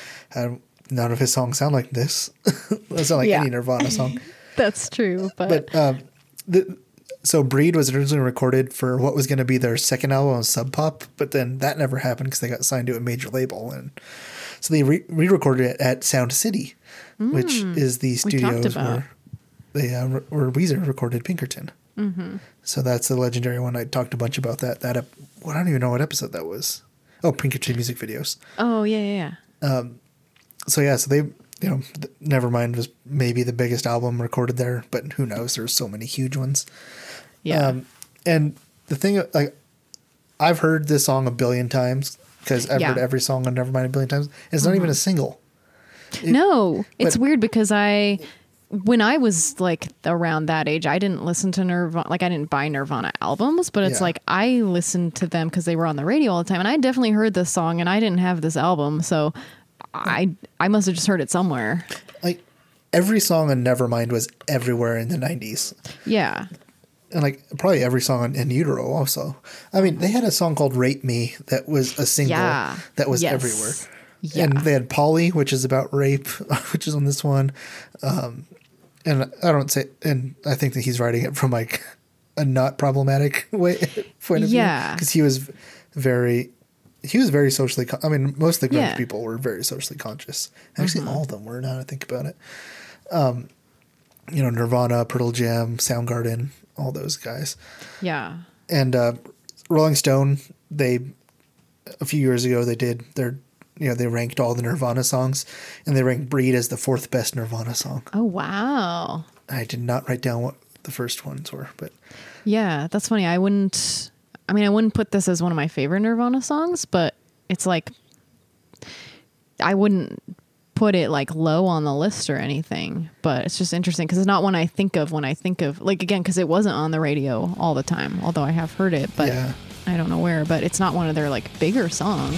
none of his songs sound like this they sound like Yeah. any nirvana song That's true, but, but um, the, so breed was originally recorded for what was going to be their second album on sub pop but then that never happened because they got signed to a major label and so they re- re-recorded it at sound city which is the Mm. studios where they uh, re- where Weezer recorded Pinkerton. Mm-hmm. So that's the legendary one. I talked a bunch about that. That ep- well, I don't even know what episode that was. Oh, Pinkerton music videos. oh yeah, yeah, yeah. So yeah, so they you know, Nevermind was maybe the biggest album recorded there, but who knows? There's so many huge ones. Yeah. Um, and the thing, like, I've heard this song a billion times because I've Yeah. heard every song on Nevermind a billion times. It's not even a single. no, it's weird because I, when I was like around that age, I didn't listen to Nirvana. Like I didn't buy Nirvana albums, but it's Yeah. like I listened to them because they were on the radio all the time, and I definitely heard this song, and I didn't have this album, so I I must have just heard it somewhere. Like every song on Nevermind was everywhere in the '90s. Yeah. and like probably every song on In Utero also. I mean, they had a song called "Rape Me" that was a single Yeah. that was Yes. everywhere. Yeah. And they had Polly, which is about rape, which is on this one. Um, and I don't say, and I think that he's writing it from like a not problematic way point of Yeah. view because he was very. He was very socially. Con- I mean, most of the grunge Yeah. Mm-hmm. people were very socially conscious. Actually, all of them were. Now that I think about it, um, you know, Nirvana, Pearl Jam, Soundgarden, all those guys Yeah. and uh, Rolling Stone, they a few years ago they did their you know they ranked all the Nirvana songs, and they ranked "Breed" as the fourth best Nirvana song. Oh wow. I did not write down what the first ones were, but Yeah, that's funny. I wouldn't. I mean, I wouldn't put this as one of my favorite Nirvana songs, but it's like I wouldn't put it like low on the list or anything. But it's just interesting because it's not one I think of when I think of like again because it wasn't on the radio all the time. Although I have heard it, but Yeah. I don't know where. But it's not one of their like bigger songs.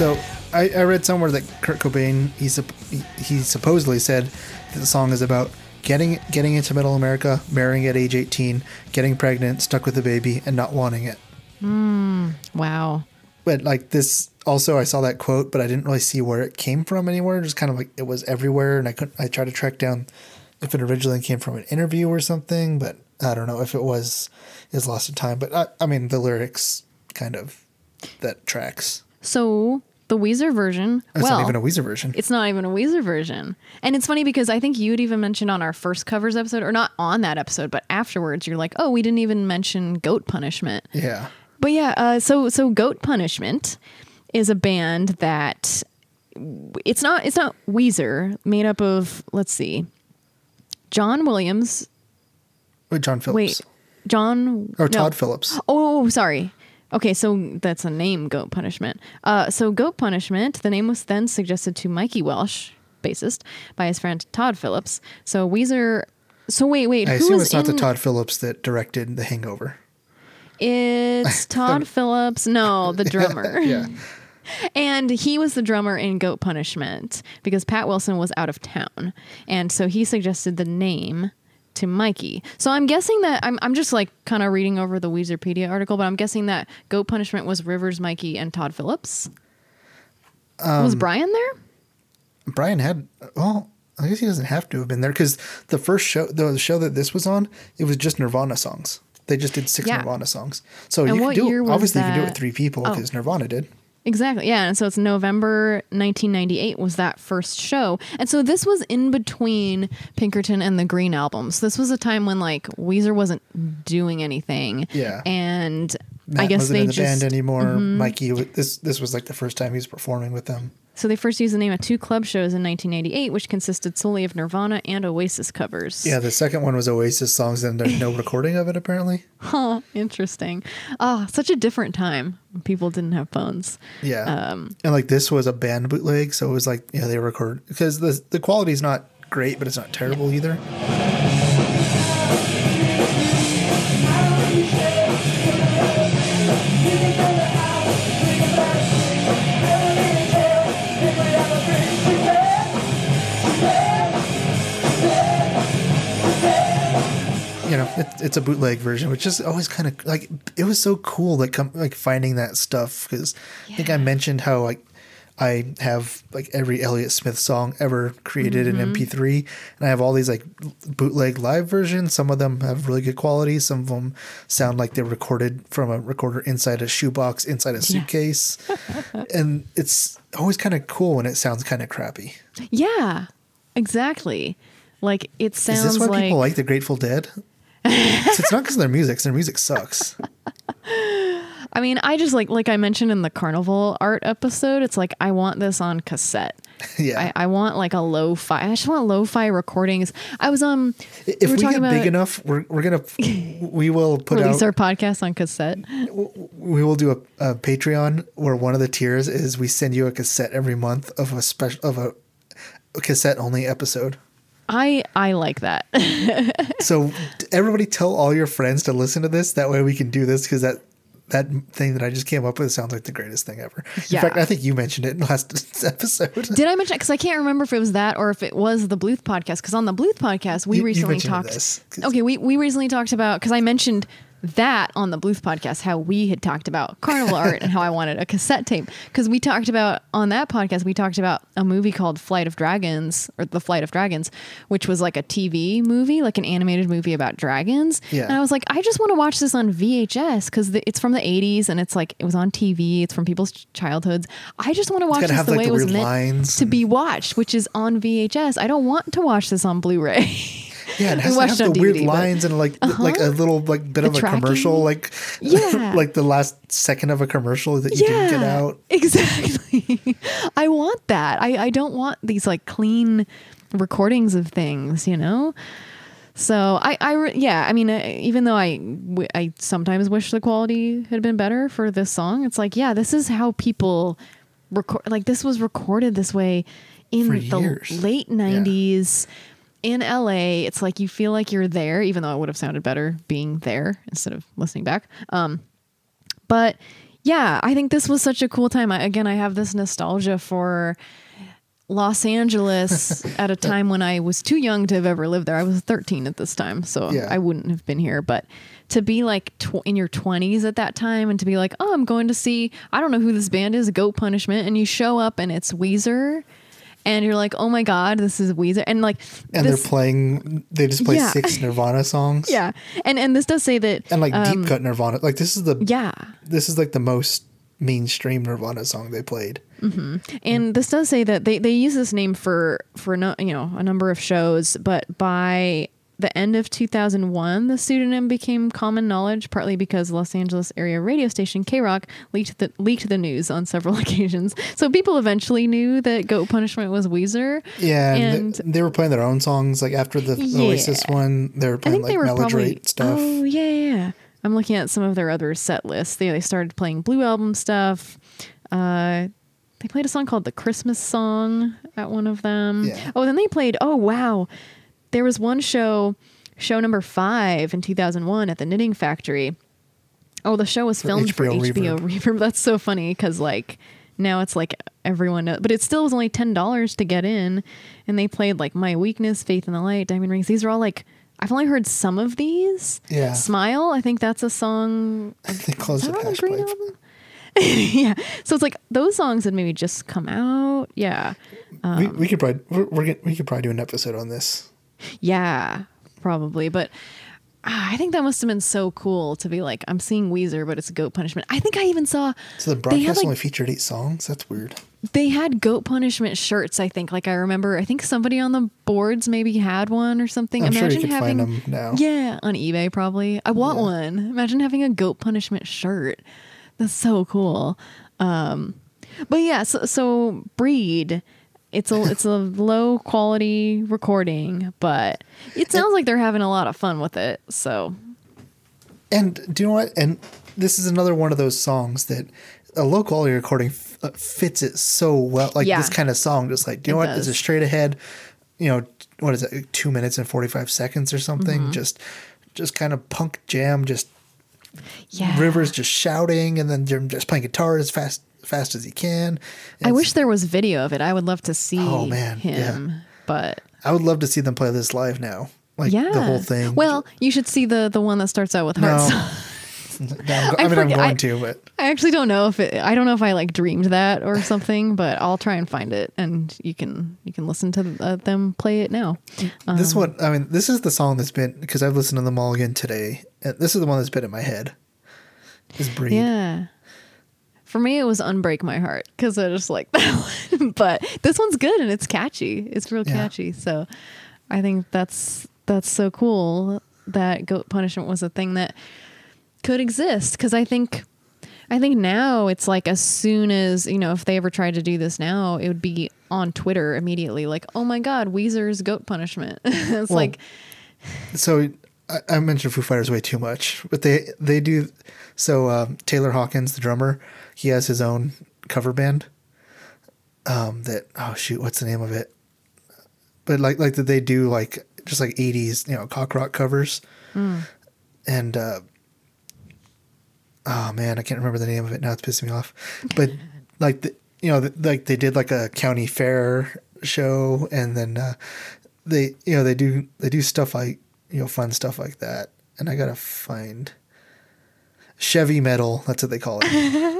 So I, I read somewhere that Kurt Cobain he he- supposedly said that the song is about getting getting into Middle America, marrying at age eighteen, getting pregnant, stuck with a baby, and not wanting it. Hmm. Wow. but like this also i saw that quote but i didn't really see where it came from anywhere just kind of like it was everywhere and i couldn't i tried to track down if it originally came from an interview or something but i don't know if it was is lost in time but i, I mean the lyrics kind of that tracks So the Weezer version. it's well, not even a weezer version It's not even a Weezer version. And it's funny because I think you'd even mentioned on our first covers episode, or not on that episode, but afterwards, you're like, oh, we didn't even mention Goat Punishment. yeah But yeah, uh, so so Goat Punishment is a band that it's not it's not Weezer, made up of let's see, John Williams. Wait, john phillips Wait, John or no. todd phillips Oh, sorry. Okay, so that's a name, Goat Punishment. Uh, so Goat Punishment, the name was then suggested to Mikey Welsh, bassist, by his friend Todd Phillips. So Weezer. So wait, wait. i who assume it's not the todd phillips that directed the hangover It's Todd Phillips. No, the drummer. yeah And he was the drummer in Goat Punishment because Pat Wilson was out of town. And so he suggested the name to Mikey. So I'm guessing that I'm, I'm just like kind of reading over the Weezerpedia article, but I'm guessing that Goat Punishment was Rivers, Mikey, and Todd Phillips. Um, was Brian there? Brian had well, I guess he doesn't have to have been there because the first show, the show that this was on, it was just Nirvana songs. They just did six Yeah. Nirvana songs. So And you can do year it. was Obviously, you can do it with three people Oh. because Nirvana did. Exactly. Yeah. And so it's November 1998 was that first show. And so this was in between Pinkerton and the Green albums. This was a time when like Weezer wasn't doing anything. Yeah. And Matt I guess wasn't they in the just Mm-hmm. band anymore. Mikey, this this was like the first time he was performing with them. So they first used the name at two club shows in 1988, which consisted solely of Nirvana and Oasis covers. Yeah, the second one was Oasis songs, and there's no recording of it apparently. Huh, interesting. Ah, such a different time. when People didn't have phones. Yeah, Um, and like this was a band bootleg, so it was like yeah they record because the the quality is not great, but it's not terrible either. It's a bootleg version, which is always kind of like it was so cool, like com- like finding that stuff because I think I mentioned how like I have like every Elliott Smith song ever created in mm-hmm. MP3, and I have all these like bootleg live versions. Some of them have really good quality. Some of them sound like they're recorded from a recorder inside a shoebox, inside a suitcase, and it's always kind of cool when it sounds kind of crappy. yeah, exactly. Like it sounds Is this why like people like the Grateful Dead? It's not because of their music. Their music sucks. I mean, I just like like I mentioned in the carnival art episode, it's like I want this on cassette. yeah. I, I want like a lo-fi. I just want lo-fi recordings. I was um if were we talking get big enough, we're, we're gonna we will put release out our podcast on cassette. we will do a, a Patreon where one of the tiers is we send you a cassette every month of a special of a cassette only episode. I I like that. So everybody tell all your friends to listen to this. That way we can do this because that that thing that I just came up with sounds like the greatest thing ever. Yeah. In fact, I think you mentioned it in last episode. Did I mention? it? Because I can't remember if it was that or if it was the Bluth podcast. Because on the Bluth podcast, we You- you recently mentioned talked. this, Okay, we we recently talked about because I mentioned that on the Bluth podcast how we had talked about carnival art and how I wanted a cassette tape because we talked about on that podcast we talked about a movie called Flight of Dragons or The Flight of Dragons, which was like a TV movie, like an animated movie about dragons. Yeah. And I was like, I just want to watch this on VHS because it's from the 80s and it's like it was on TV. It's from people's childhoods. I just want to watch this have, the like, way the it was meant to be watched, which is on VHS. I don't want to watch this on Blu-ray. Yeah, it has to have the weird DVD, but- lines and like like a little like bit The of a tracking. commercial, like Yeah. like the last second of a commercial that you didn't get out. Exactly. I want that. I, I don't want these like clean recordings of things, you know? So I, I yeah, I mean, uh, even though I, I sometimes wish the quality had been better for this song, it's like, yeah, this is how people record, like this was recorded this way in For the years. late Yeah. 90s in LA. It's like you feel like you're there, even though it would have sounded better being there instead of listening back. Um, but yeah, I think this was such a cool time. I, again, I have this nostalgia for Los Angeles at a time when I was too young to have ever lived there. I was 13 at this time, so Yeah. I wouldn't have been here. But to be like tw- in your 20s at that time and to be like, oh, I'm going to see, I don't know who this band is, Goat Punishment, and you show up and it's Weezer. And you're like, oh my God, this is Weezer. And like, And this, they're playing. They just play Yeah. six Nirvana songs. yeah. And, and this does say that, and like um, deep cut Nirvana. Like this is the yeah. this is like the most mainstream Nirvana song they played. And this does say that they, they use this name for for no, you know a number of shows, but by the end of 2001, the pseudonym became common knowledge, partly because Los Angeles area radio station KROQ leaked the leaked the news on several occasions. So people eventually knew that Goat Punishment was Weezer. Yeah, and they, they were playing their own songs. Like after the Yeah. Oasis one, they were I playing think like they were Maladroit probably stuff. Oh yeah, yeah, yeah. I'm looking at some of their other set lists. They they started playing Blue Album stuff. Uh, they played a song called "The Christmas Song" at one of them. Yeah. Oh, then they played. Oh wow, there was one show, show number five in 2001 at the Knitting Factory. Oh, the show was filmed for HBO HBO Reverb. That's so funny because like now it's like everyone knows, but it still was only ten dollars to get in, and they played like My Weakness, Faith in the Light, Diamond Rings. These are all like I've only heard some of these. Yeah. Smile. I think that's a song. they closed Is it that on the Green album? yeah. So it's like those songs had maybe just come out. Yeah. we, we um, could probably we're, we're we could probably do an episode on this. Yeah. Probably. But ah, I think that must have been so cool to be like, I'm seeing Weezer, but it's goat punishment. I think I even saw So the they had broadcast like only featured eight songs. That's weird. they had goat punishment shirts. I think. Like I remember, I think somebody on the boards maybe had one or something. I'm sure you Imagine could having find them now. yeah on eBay probably. I want Yeah. one. Imagine having a goat punishment shirt. That's so cool. Um, But yeah, so, so breed. It's a it's a low quality recording, but it sounds like they're having a lot of fun with it. So And do you know what? And this is another one of those songs that a low quality recording f- uh, fits it so well. Like Yeah. this kind of song, just like, do you It know what? It's a does. straight ahead, you know, what is it? Two minutes and 45 seconds or something. Mm-hmm. Just, just kind of punk jam, just yeah, Rivers just shouting and then just playing guitar as fast, fast as he can. I wish there was video of it. I would love to see Oh, man, him, but I would love to see them play this live now. Like yeah, the whole thing. Well, you should see the the one that starts out with No. hearts. No, I'm go- I, I mean, I'm going I- to, but I actually don't know if it. I don't know if I like dreamed that or something, but I'll try and find it, and you can you can listen to uh, them play it now. this Um, one, I mean, this is the song that's been because I've listened to them all again today. And this is the one that's been in my head. Is breed. Yeah. For me, it was "Unbreak My Heart" because I just like that one. but this one's good and it's catchy. It's real Yeah. catchy. So I think that's that's so cool that goat punishment was a thing that could exist. Because I think I think now it's like as soon as you know if they ever tried to do this now, it would be on Twitter immediately. Like, oh my god, Weezer's goat punishment. it's Well, like So I, I mentioned Foo Fighters way too much, but they they do. So um, Taylor Hawkins, the drummer, he has his own cover band. Um, that oh shoot, what's the name of it? But like like that they do like just like '80s you know cock rock covers, and uh, oh man, I can't remember the name of it now. It's pissing me off. But like the, you know, the, like they did like a county fair show, and then uh, they you know they do they do stuff like you know fun stuff like that. And I gotta find Chevy metal. That's what they call it.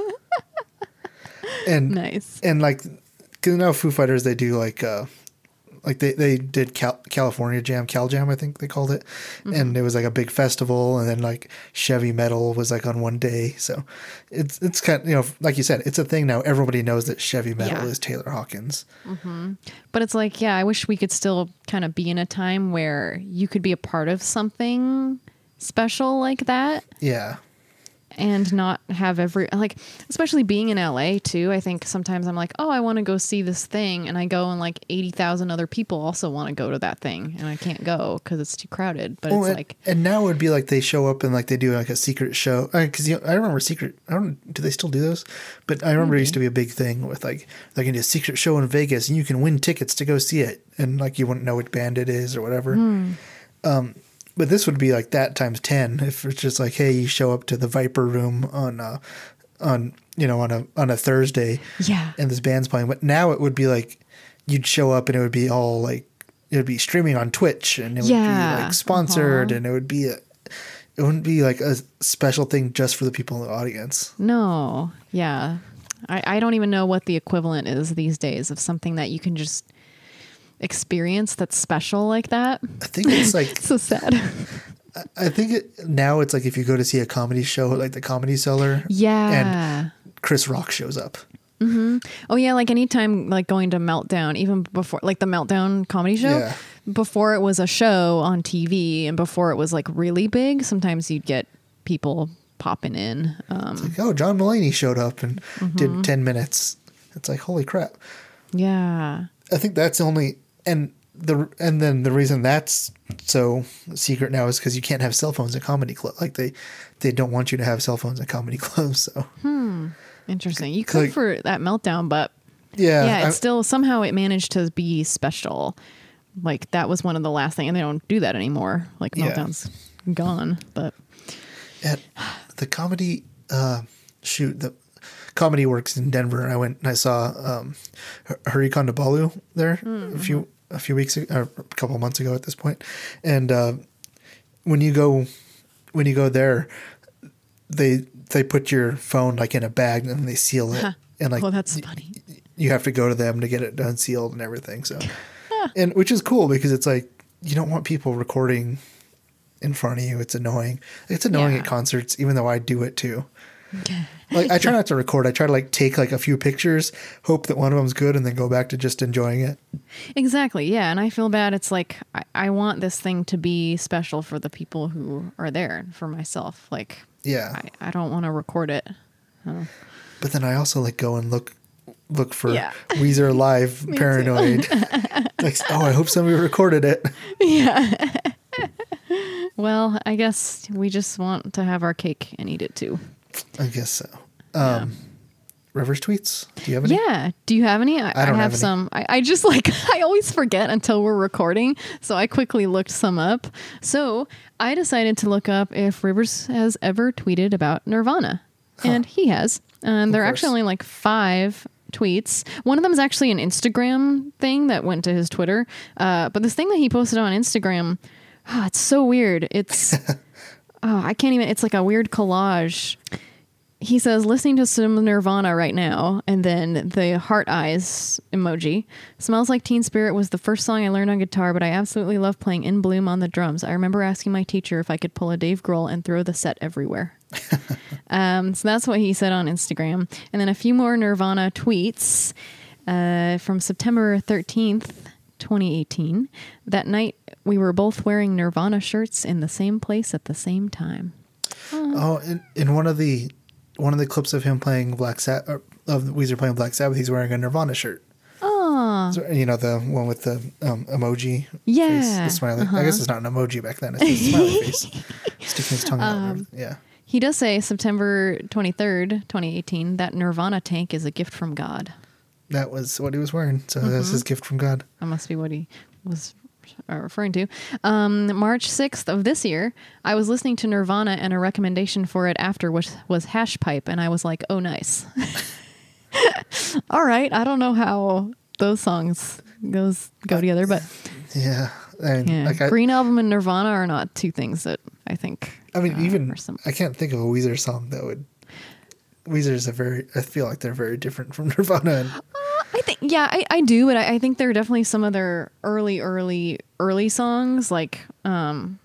and nice. and like because now Foo Fighters they do like uh like they they did Cal- California Jam, Cal Jam, I think they called it, and it was like a big festival, and then like Chevy Metal was like on one day, so it's it's kind of, you know like you said, it's a thing now. Everybody knows that Chevy Metal Yeah. is Taylor Hawkins. But it's like, yeah, I wish we could still kind of be in a time where you could be a part of something special like that Yeah, and not have every like especially being in LA too. I think sometimes I'm like, "Oh, I want to go see this thing." And I go and like 80,000 other people also want to go to that thing and I can't go cuz it's too crowded. But Oh, it's and, like and now it would be like they show up and like they do like a secret show because you know, I remember secret. I don't do they still do those, but I remember it used to be a big thing with like they're gonna do a secret show in Vegas and you can win tickets to go see it and like you wouldn't know which band it is or whatever. Um, but this would be like that times ten if it's just like hey you show up to the Viper Room on uh on you know on a on a Thursday yeah. and this band's playing. But now it would be like you'd show up and it would be all like it would be streaming on Twitch and it would be like sponsored uh-huh. and it would be a it wouldn't be like a special thing just for the people in the audience. No. Yeah. I, I don't even know what the equivalent is these days of something that you can just experience that's special like that. I think it's like so sad. I think it, now it's like if you go to see a comedy show like the Comedy Cellar, Yeah. And Chris Rock shows up. oh yeah, like anytime like going to Meltdown, even before like the Meltdown comedy show, Yeah. before it was a show on TV and before it was like really big, sometimes you'd get people popping in. Um, Like, oh, John Mulaney showed up and Mm-hmm. did ten minutes. It's like holy crap. yeah. I think that's the only and the and then the reason that's so secret now is because you can't have cell phones at comedy club. Like they they don't want you to have cell phones at comedy clubs. So Interesting. You could Like- for that Meltdown, but yeah, yeah, I- still somehow it managed to be special. Like that was one of the last thing, and they don't do that anymore. Like Yeah. Meltdown's gone, but at the comedy uh, shoot the comedy works in Denver. I went and I saw um, Hari Kondabolu there a few a few weeks ago, or a couple months ago at this point. and uh, when you go when you go there, they they put your phone like in a bag and they seal it, and like oh, that's y- funny. you have to go to them to get it unsealed and everything. So, and which is cool because it's like you don't want people recording in front of you. It's annoying. It's annoying Yeah. at concerts, even though I do it too. Like I try not to record. I try to like take like a few pictures, hope that one of them's good, and then go back to just enjoying it. Exactly. Yeah. And I feel bad. It's like, I, I want this thing to be special for the people who are there for myself. Like, Yeah. I, I don't want to record it. Oh. But then I also like go and look look for Yeah. Weezer live paranoid. like, oh, I hope somebody recorded it. Yeah. well, I guess we just want to have our cake and eat it too. I guess so. Um, Rivers tweets. Do you have any? Yeah. Do you have any? I, I don't have, have any. some. I, I just like, I always forget until we're recording. So I quickly looked some up. So I decided to look up if Rivers has ever tweeted about Nirvana. And he has. And there are actually only like five tweets. One of them is actually an Instagram thing that went to his Twitter. Uh, but this thing that he posted on Instagram, ah, it's so weird. It's, oh, I can't even, it's like a weird collage. He says listening to some nirvana right now and then the heart eyes emoji. Smells like teen spirit was the first song i learned on guitar but i absolutely love playing in bloom on the drums. I remember asking my teacher if i could pull a dave grohl and throw the set everywhere. Um, so that's what he said on instagram. And then a few more nirvana tweets uh, from september 13th 2018 that night we were both wearing nirvana shirts in the same place at the same time Oh, in, in one of the one of the clips of him playing Black Sabbath of Weezer playing Black Sabbath, he's wearing a Nirvana shirt. oh So, you know the one with the um, emoji. face, Yeah, the smiley. uh-huh. I guess it's not an emoji back then. It's just a smiley face sticking his tongue Um, out. Yeah. He does say September 23rd, 2018, that Nirvana tank is a gift from God. That was what he was wearing. So Mm-hmm. that's his gift from God. That must be what he was uh, referring to. Um, March 6th of this year, I was listening to Nirvana and a recommendation for it after was, was Hash Pipe, and I was like, oh, nice. All right. I don't know how those songs goes go together, but Yeah. And yeah. like I, Green Album and Nirvana are not two things that I think. I mean, uh, even I can't think of a Weezer song that would. Weezer is a very. I feel like they're very different from Nirvana. And think yeah, I, I do, but I, I think there are definitely some of their early, early, early songs. Like, um,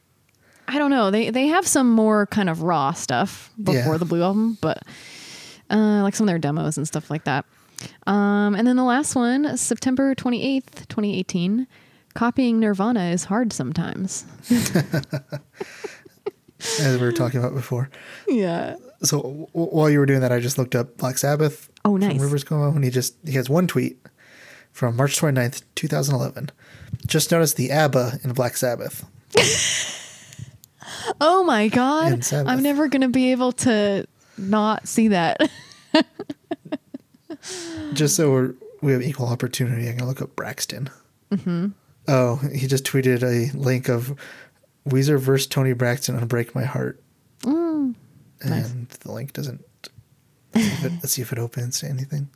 I don't know, they they have some more kind of raw stuff before Yeah. the Blue album, but uh, like some of their demos and stuff like that. Um, and then the last one, September twenty eighth, twenty eighteen. Copying Nirvana is hard sometimes. as we were talking about before. Yeah. So w- while you were doing that, I just looked up Black Sabbath. Oh, From nice. Rivers Cuomo, and he just he has one tweet from March 29th, 2011. Just noticed the ABBA in Black Sabbath. Oh my god! Sabbath. I'm never gonna be able to not see that. Just so we're, we have equal opportunity, I'm gonna look up Braxton. Mm-hmm. Oh, he just tweeted a link of Weezer versus Toni Braxton on "Break My Heart," Mm, and the link doesn't. Let's see, if it, let's see if it opens to anything.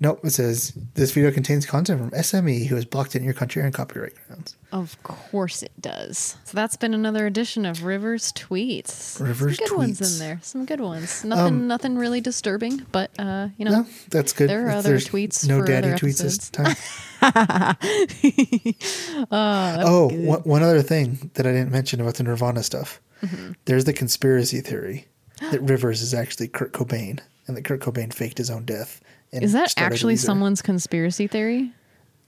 Nope, it says this video contains content from SME who has blocked it in your country on copyright grounds. Of course it does. So that's been another edition of Rivers tweets. Rivers Some good ones in there. Some good ones. Nothing, nothing really disturbing, but uh, you know, No, that's good. There are other there's tweets No for daddy tweets this time. oh, one, one other thing that I didn't mention about the Nirvana stuff. Mm-hmm. There's the conspiracy theory that Rivers is actually Kurt Cobain, and that Kurt Cobain faked his own death. is that actually someone's conspiracy theory?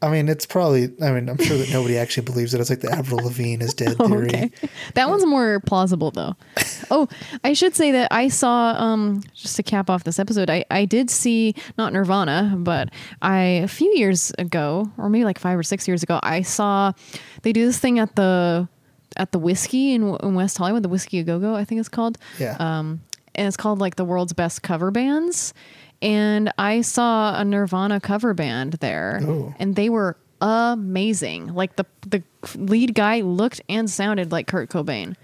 I mean, it's probably. I mean, I'm sure that nobody actually believes it. It's like the Avril Lavigne is dead theory. Okay. That one's more plausible though. oh, I should say that I saw um just to cap off this episode, I, I did see not Nirvana, but I a few years ago, or maybe like five or six years ago, I saw they do this thing at the at the whiskey in, in West Hollywood, the Whisky a Go Go, I think it's called. Yeah. Um, and it's called like the world's best cover bands. And I saw a Nirvana cover band there, Ooh. and they were amazing. Like the the lead guy looked and sounded like Kurt Cobain.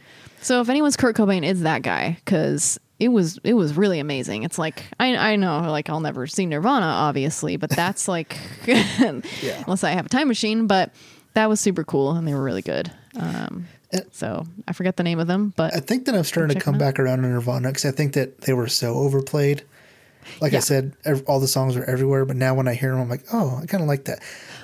So if anyone's Kurt Cobain, it's that guy because it was it was really amazing. It's like I I know like I'll never see Nirvana obviously, but that's like unless I have a time machine. But that was super cool and they were really good. Um, so I forget the name of them, but I think that I'm starting to come back around to Nirvana because I think that they were so overplayed. Like I said, all the songs are everywhere, but now when I hear them, I'm like, oh, I kind of like that.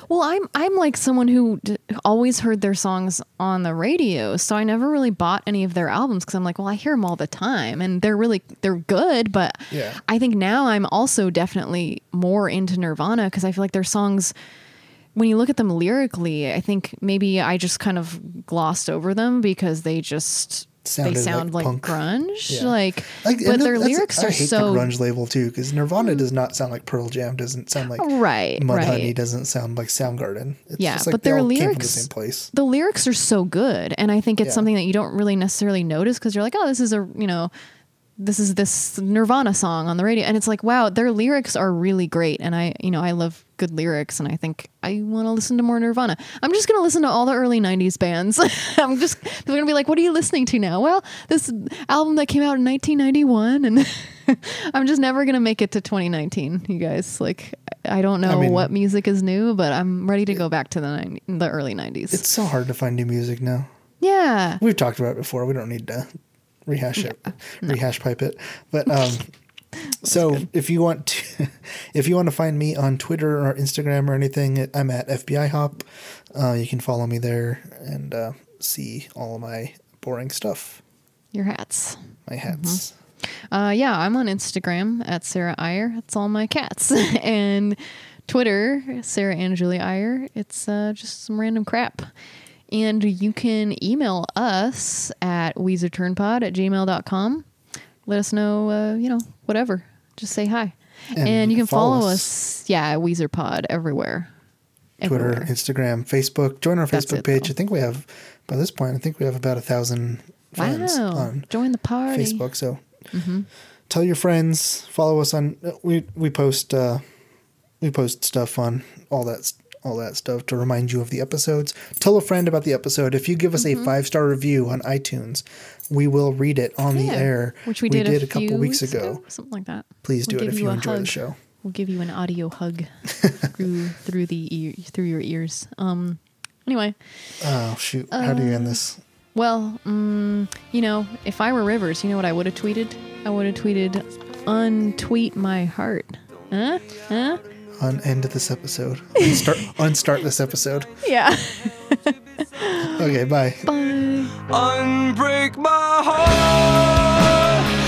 Well, I'm I'm like someone who d- always heard their songs on the radio, so I never really bought any of their albums because I'm like, well, I hear them all the time, and they're really they're good. But Yeah. I think now I'm also definitely more into Nirvana because I feel like their songs, when you look at them lyrically, I think maybe I just kind of glossed over them because they just sounded sound like, punk. grunge, Yeah. like, Like, but their lyrics I are hate so the grunge label too because Nirvana does not sound like Pearl Jam. Doesn't sound like right, Mudhoney. right. Doesn't sound like Soundgarden. It's Yeah, just like but they their all came from the lyrics- same place. the lyrics are so good and i think it's Yeah. something that you don't really necessarily notice because you're like oh this is a you know this is this nirvana song on the radio and it's like wow their lyrics are really great and i you know i love good lyrics and i think i want to listen to more nirvana i'm just going to listen to all the early 90s bands i'm just they're going to be like what are you listening to now well this album that came out in 1991 and i'm just never going to make it to 2019 you guys like i don't know mean- what music is new but i'm ready to go back to the 90, the early 90s It's so hard to find new music now. yeah. We've talked about it before. We don't need to rehash it, rehash pipe it. But um, so if you want to, if you want to find me on Twitter or Instagram or anything, I'm at FBI Hop. Uh, you can follow me there and uh, see all of my boring stuff, Your hats. my hats. Uh, yeah, I'm on Instagram at Sarah Iyer. That's all my cats. and Twitter, Sarah and Julie Iyer. It's uh, just some random crap. And you can email us at weezerturnpod at gmail.com. Let us know, uh, you know, whatever. Just say hi. And, And you can follow follow, us. us. yeah, at WeezerPod everywhere. Twitter, Everywhere. Instagram, Facebook. Join our That's Facebook it, page. though. I think we have by this point. I think we have about a thousand friends Wow. on Join the party. Mm-hmm. Facebook. So tell your friends. Follow us on. We we post uh, we post stuff on all that all that stuff to remind you of the episodes. Tell a friend about the episode. If you give us Mm-hmm. a five star review on iTunes, we will read it on the air. Which we did, a, a, couple weeks ago. Something like that. Please do We'll it give if you you enjoy the show. We'll give you an audio hug through through the ear, through your ears. Um. Anyway, Oh shoot! How do you Uh, end this? well, mm, you know, if I were Rivers, you know what I would have tweeted? I would have tweeted, "Untweet my heart." Huh? Huh? Unend this episode. Start unstart this episode. Yeah. Okay, bye. Bye. Unbreak my heart.